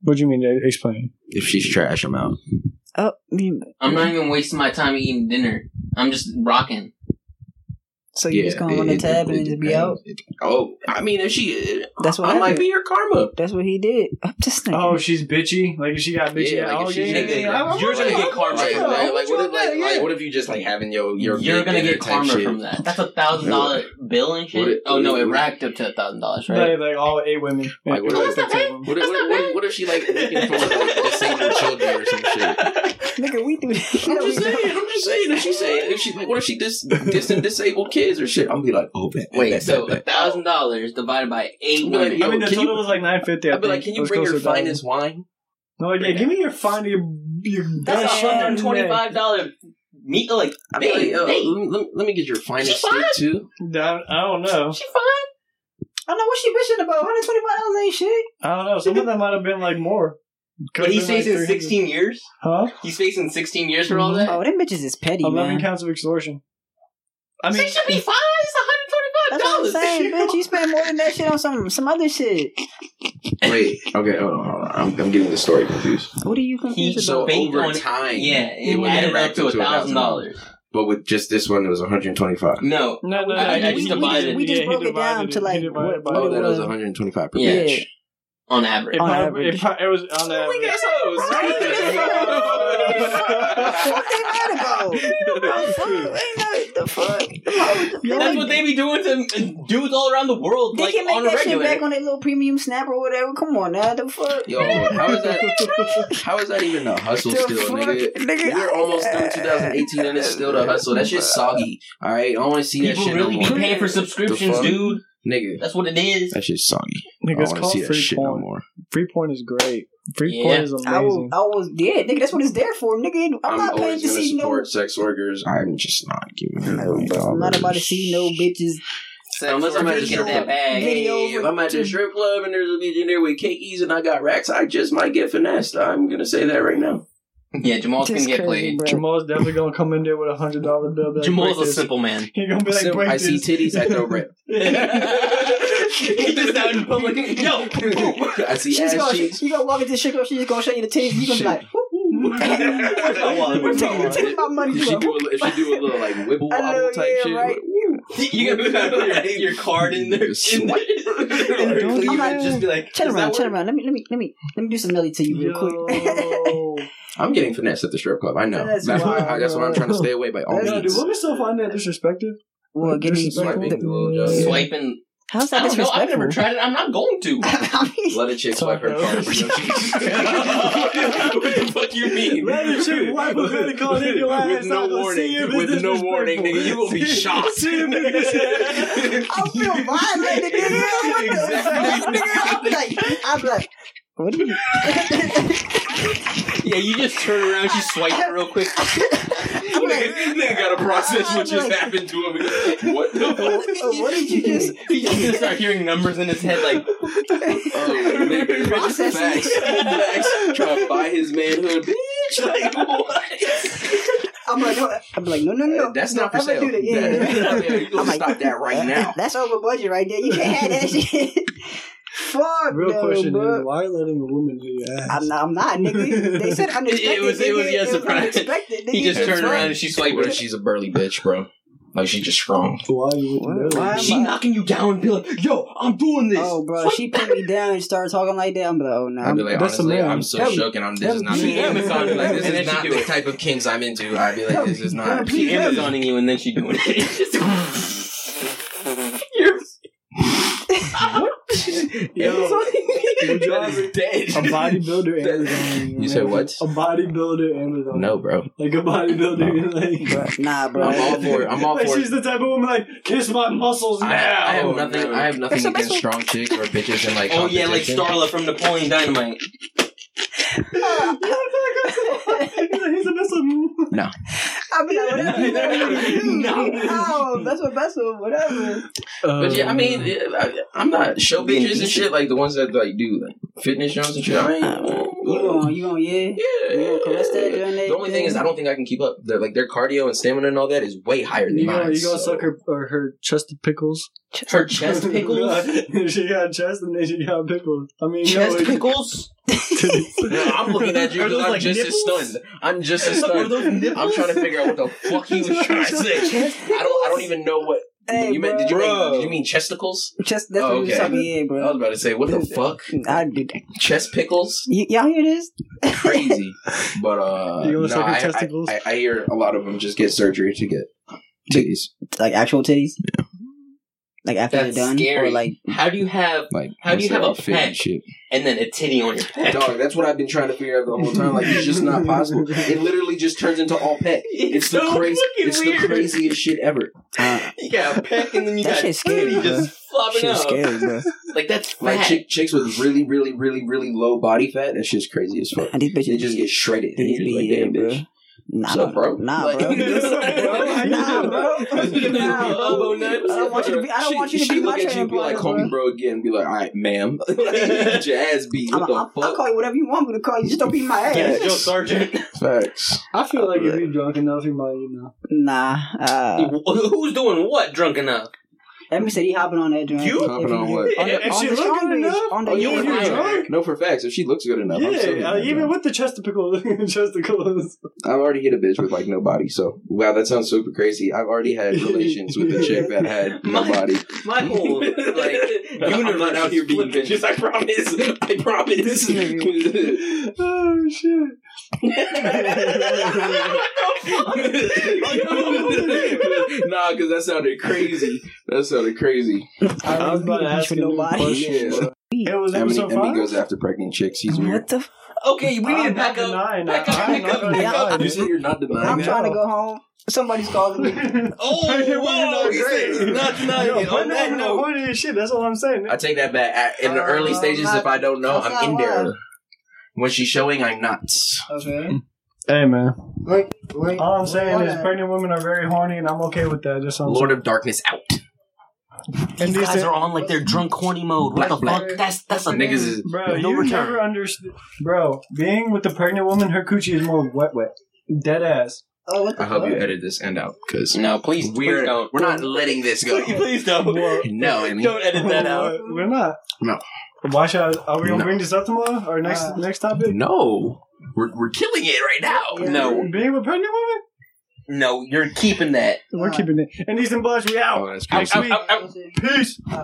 What do you mean? Explain. If she's trash, I'm out. Oh, you- I'm not even wasting my time eating dinner. I'm just rocking. So you just gonna run the tab and then just be out? Oh, I mean, if she, That's what I might be your karma. That's what he did. I'm just nigga. Oh, she's bitchy. Like if she got bitchy. Yeah, like, oh if she's yeah, nigga, yeah, yeah. you're gonna get karma Like, from like, that. like, what if, like, Yeah. like, what if you just like having your your You're gonna get type karma shit? from that. That's a thousand dollar bill and shit. It- oh no, it racked up to a thousand dollars, right? Like, like all eight women. Like, what Yeah, if- she like looking for like disabled children or some shit? nigga, we do that. I'm just saying. I'm just saying. If she say if she like, what if she dis dissing disabled kids or shit? I'm gonna be like, oh, bet, bet, Wait, bet, so a bet, bet. thousand dollars divided by eight Like, women. yo, I mean, the total you- was like nine fifty. I'd be like, can you bring your finest wine? No, like, yeah, give me your finest, your, your That's best a hundred and Chardonnay. twenty-five dollar meat. Like, I'd be like, hey, let, me, let me get your finest She steak fine? too. I, I don't know. she fine. I know what she bitching about. Hundred twenty five dollars ain't shit. I don't know. Some of them might have been like more. But he's Could've like, facing sixteen years. Huh? He's facing sixteen years for all mm-hmm. that. Oh, them bitches is petty, Eleven man. counts of extortion. I mean, mean, should be fine. It's one hundred That's what I'm saying, bitch. You spend more than that shit on some some other shit. Wait, okay, hold on, hold on. I'm, I'm getting the story confused. What are you confused He- about? So over on- time, Yeah, it, would added up to a thousand dollars. But with just this one, it was 125. No, no, no, no. I- I he- just he- divided- we just he broke it divided down to, like, what- by- what Oh, it that was was. 125 per Yeah. bitch. On average. It, On probably, average. it, probably, it was on average. What they mad about? The fuck? Ain't the fuck? That's like- what they be doing to uh, dudes all around the world, They like can make on a that shit back on their little premium snap or whatever. Come on now, the fuck. Yo, how is that? How is that even a hustle The still, fuck? nigga? Nigga, We're almost through 2018 and it's still the hustle. That shit's soggy. All right, I don't want to see that shit. People really no be paying for subscriptions, dude. Nigga, That's what it is. that shit's soggy. I Nigga, don't it's want to called see that free shit no more. Free porn is great. Free Yeah. porn is I was, amazing. I was, yeah, nigga. That's what it's there for, nigga. I'm, I'm, not paying to gonna see no. support sex workers. I'm just not giving No, I'm not about to see no bitches. So unless I'm just Video- get that bag. video- Hey, if I'm at the strip club and there's a bitch in there with cakeys and I got racks, I just might get finessed. I'm gonna say that right now. Yeah, Jamal's gonna get crazy, played. bro. Jamal's definitely gonna come in there with a hundred dollar bill. be like, Jamal's break a this. simple man. He gonna be like, Sim- break I see this. titties, I throw rep. he just out in public. Yo, I see She's ass gonna, cheeks. she's gonna walk into the strip club. She's just gonna show you the titties. You gonna be like, Where's my wallet? Where's my wallet? take my money. If she bro. do a, if she do a little like wibble I wobble know, type yeah, shit, right. You gotta put your, your card in there. In there. Don't You do might that. just be like, Turn "Does around, turn work?" around. Let me, let me, let me, let me do some Nelly to you real quick. Yo. I'm getting finessed at the strip club. I know. That's That's, what, wild, that's what I'm trying to stay away by all That's- Yo, do means. women still find that disrespectful? well, give me Swiping, the. Swiping. How's I that don't know. I've never tried it. I'm not going to. Let a chick swipe her card. what the fuck you mean? Let a chick wipe a credit card in your ass. With no warning. see With no warning, nigga. You gonna be shocked. See a nigga say- I feel violated, nigga. What nigga? I'll be like, I'll be like, what do you? Yeah, you just turn around, she swipe it real quick. I'm Nigga gotta process what just happened to him. What the fuck? what did you just? He's just gonna start hearing numbers in his head, like, Oh, nigga. Processing. Facts. Facts. Trying to buy his manhood. Bitch, like, what? I'm like, no, I'm like, no, no, no. That's Don't not for sale. Do that. Yeah, yeah. Yeah, you I'm gonna like, stop that right now. That's over budget right there. You can't have that shit. Fuck Real no, question bro. is, why are you letting a woman do your ass? I'm not, I'm not, nigga. They said unexpected. It was- it was, nigga. yeah, surprise. unexpected, he just turned around and she swiped What if it. she's a burly bitch, bro? Like she just strong. Why are you with Why She I- knocking you down and be like, yo, I'm doing this. Oh, bro, she put me down and started talking like that. I'm like, oh no. I'd be like, That's honestly. I'm so Tell me. shook and I'm this is not She Amazoning like this is not the it. type of kings I'm into. I'd be like, this is not. me. She Amazoning you and then she doing it. You're Yo, would you ever dead. a bodybuilder Amazon? You said what? A bodybuilder Amazon. No, bro. Like a bodybuilder, like. Bruh, nah, bro. I'm all for it. I'm all like for she's it. the type of woman like kiss my muscles now. I, I have nothing. no. I have nothing That's against strong chicks or bitches in like. Oh yeah, like competition. Starla from Napoleon Dynamite. He's a missile. I'll be like, whatever. No. no, that's what that's what whatever. But yeah, I mean, Um, I, I'm not show Being bitches and shit like the ones that like do like fitness shows and shit. I ain't, You gon' you gon' yeah. yeah. You gonna that during that The only thing is, I don't think I can keep up. Their like their cardio and stamina and all that is way higher than you mine. gonna, you gonna so- suck her or her chested pickles? Her chest pickles. she got chest and then she got pickles. I mean, chest yo, pickles. No, I'm looking at you because I'm like just as stunned. I'm just as stunned. I'm trying to figure out what the fuck he was trying to say. I don't. I don't even know what. Hey, you meant? Did you, bro. mean, did you mean chesticles? Just that's Oh, what you're okay. talking, yeah, I was about to say, what the fuck? I do that. Chest pickles? Y- y'all hear this? Crazy. But uh, You gonna no, I. I, I, I hear a lot of them just get surgery to get titties. Like actual titties? Like after That's they're done? scary. Or like How do you have Like, How do you have a they fit and pet? Shit. and then a titty on your pet? Dog, that's what I've been trying to figure out the whole time. Like, it's just not possible. It literally just turns into all pet. It's the so crazy. It's weird. the craziest shit ever. uh, You got a peck and then you That got shit's scary, titty bro. just flopping shit's out. scary, bro. Like that's fat. Like chick, chicks with really, really, really, really low body fat. That shit's crazy as fuck. And these bitches They just get shredded. And these you're like, damn, bro. bitch. Nah, What's up, bro? Nah, Like- bro. How you nah, bro. You know, Nah, bro. elbow nuts. I don't want you to be. I don't she, want you to she be look my at you and be like, partner, call me bro. bro again. Be like, all right, ma'am. Get your ass beat. I'm, What the I'll, I'll call you whatever you want me to call you. Just don't beat my Yeah, ass. Joe Sergeant. Facts. I feel like if you're drunk enough, you might, you know. Nah. Uh, Who's doing what drunk enough? Emmett said he hopping on that joint. You? If Hopping on what? On the, If on she the look strong good enough? On the Oh, you yeah, if you're yeah. drunk? No, for facts. If she looks good enough, I'm still Yeah, uh, getting even drunk. with the chesticles, chesticles. I've already hit a bitch with like no body. So wow, that sounds super crazy. I've already had relations with a chick that had no My- body. My whole like I'm not out here being bitches. I promise. I promise. Oh shit! Nah, because that sounded crazy. That sounded crazy. I was about to ask you a nobody. question. Yeah. It was Emily, episode Emily five. goes after pregnant chicks. He's weird. What the? F- Okay, we need I'm to back up. Back up, I'm back up, back up. You said you're not denying I'm that. trying to go home. Somebody's calling me. Oh, Pregnant women whoa, are he said great. he's not denying Yo, it. On pregnant that women are note, horny shit. That's all I'm saying. I take that back. At- In the early Uh, stages, not- if I don't know, that's I'm in there. Why. When she's showing, I'm nuts. Okay. Hey man, Wait, wait. all I'm saying is Why? pregnant women are very horny, and I'm okay with that. Just Lord of Darkness out. and these guys are on like their drunk horny mode. What the Black, fuck? That's that's a Niggas is Bro, No you return. never understood. Bro, being with the pregnant woman, her coochie is more wet, wet, dead ass. Oh, what the I hope fuck? you edit this end out because No, please, we're please don't. we're not letting this go. Please, please don't. No, Emmy. Don't edit that out. We're not. No. Why should I, are we gonna No. bring this up tomorrow or next Uh, next topic? No, we're we're killing it right now. Yeah. No. Being with pregnant women. No, you're keeping that. We're Alright. keeping it. And these and Bush, we out. Oh, that's Ow, crazy. ow, ow, ow. Peace.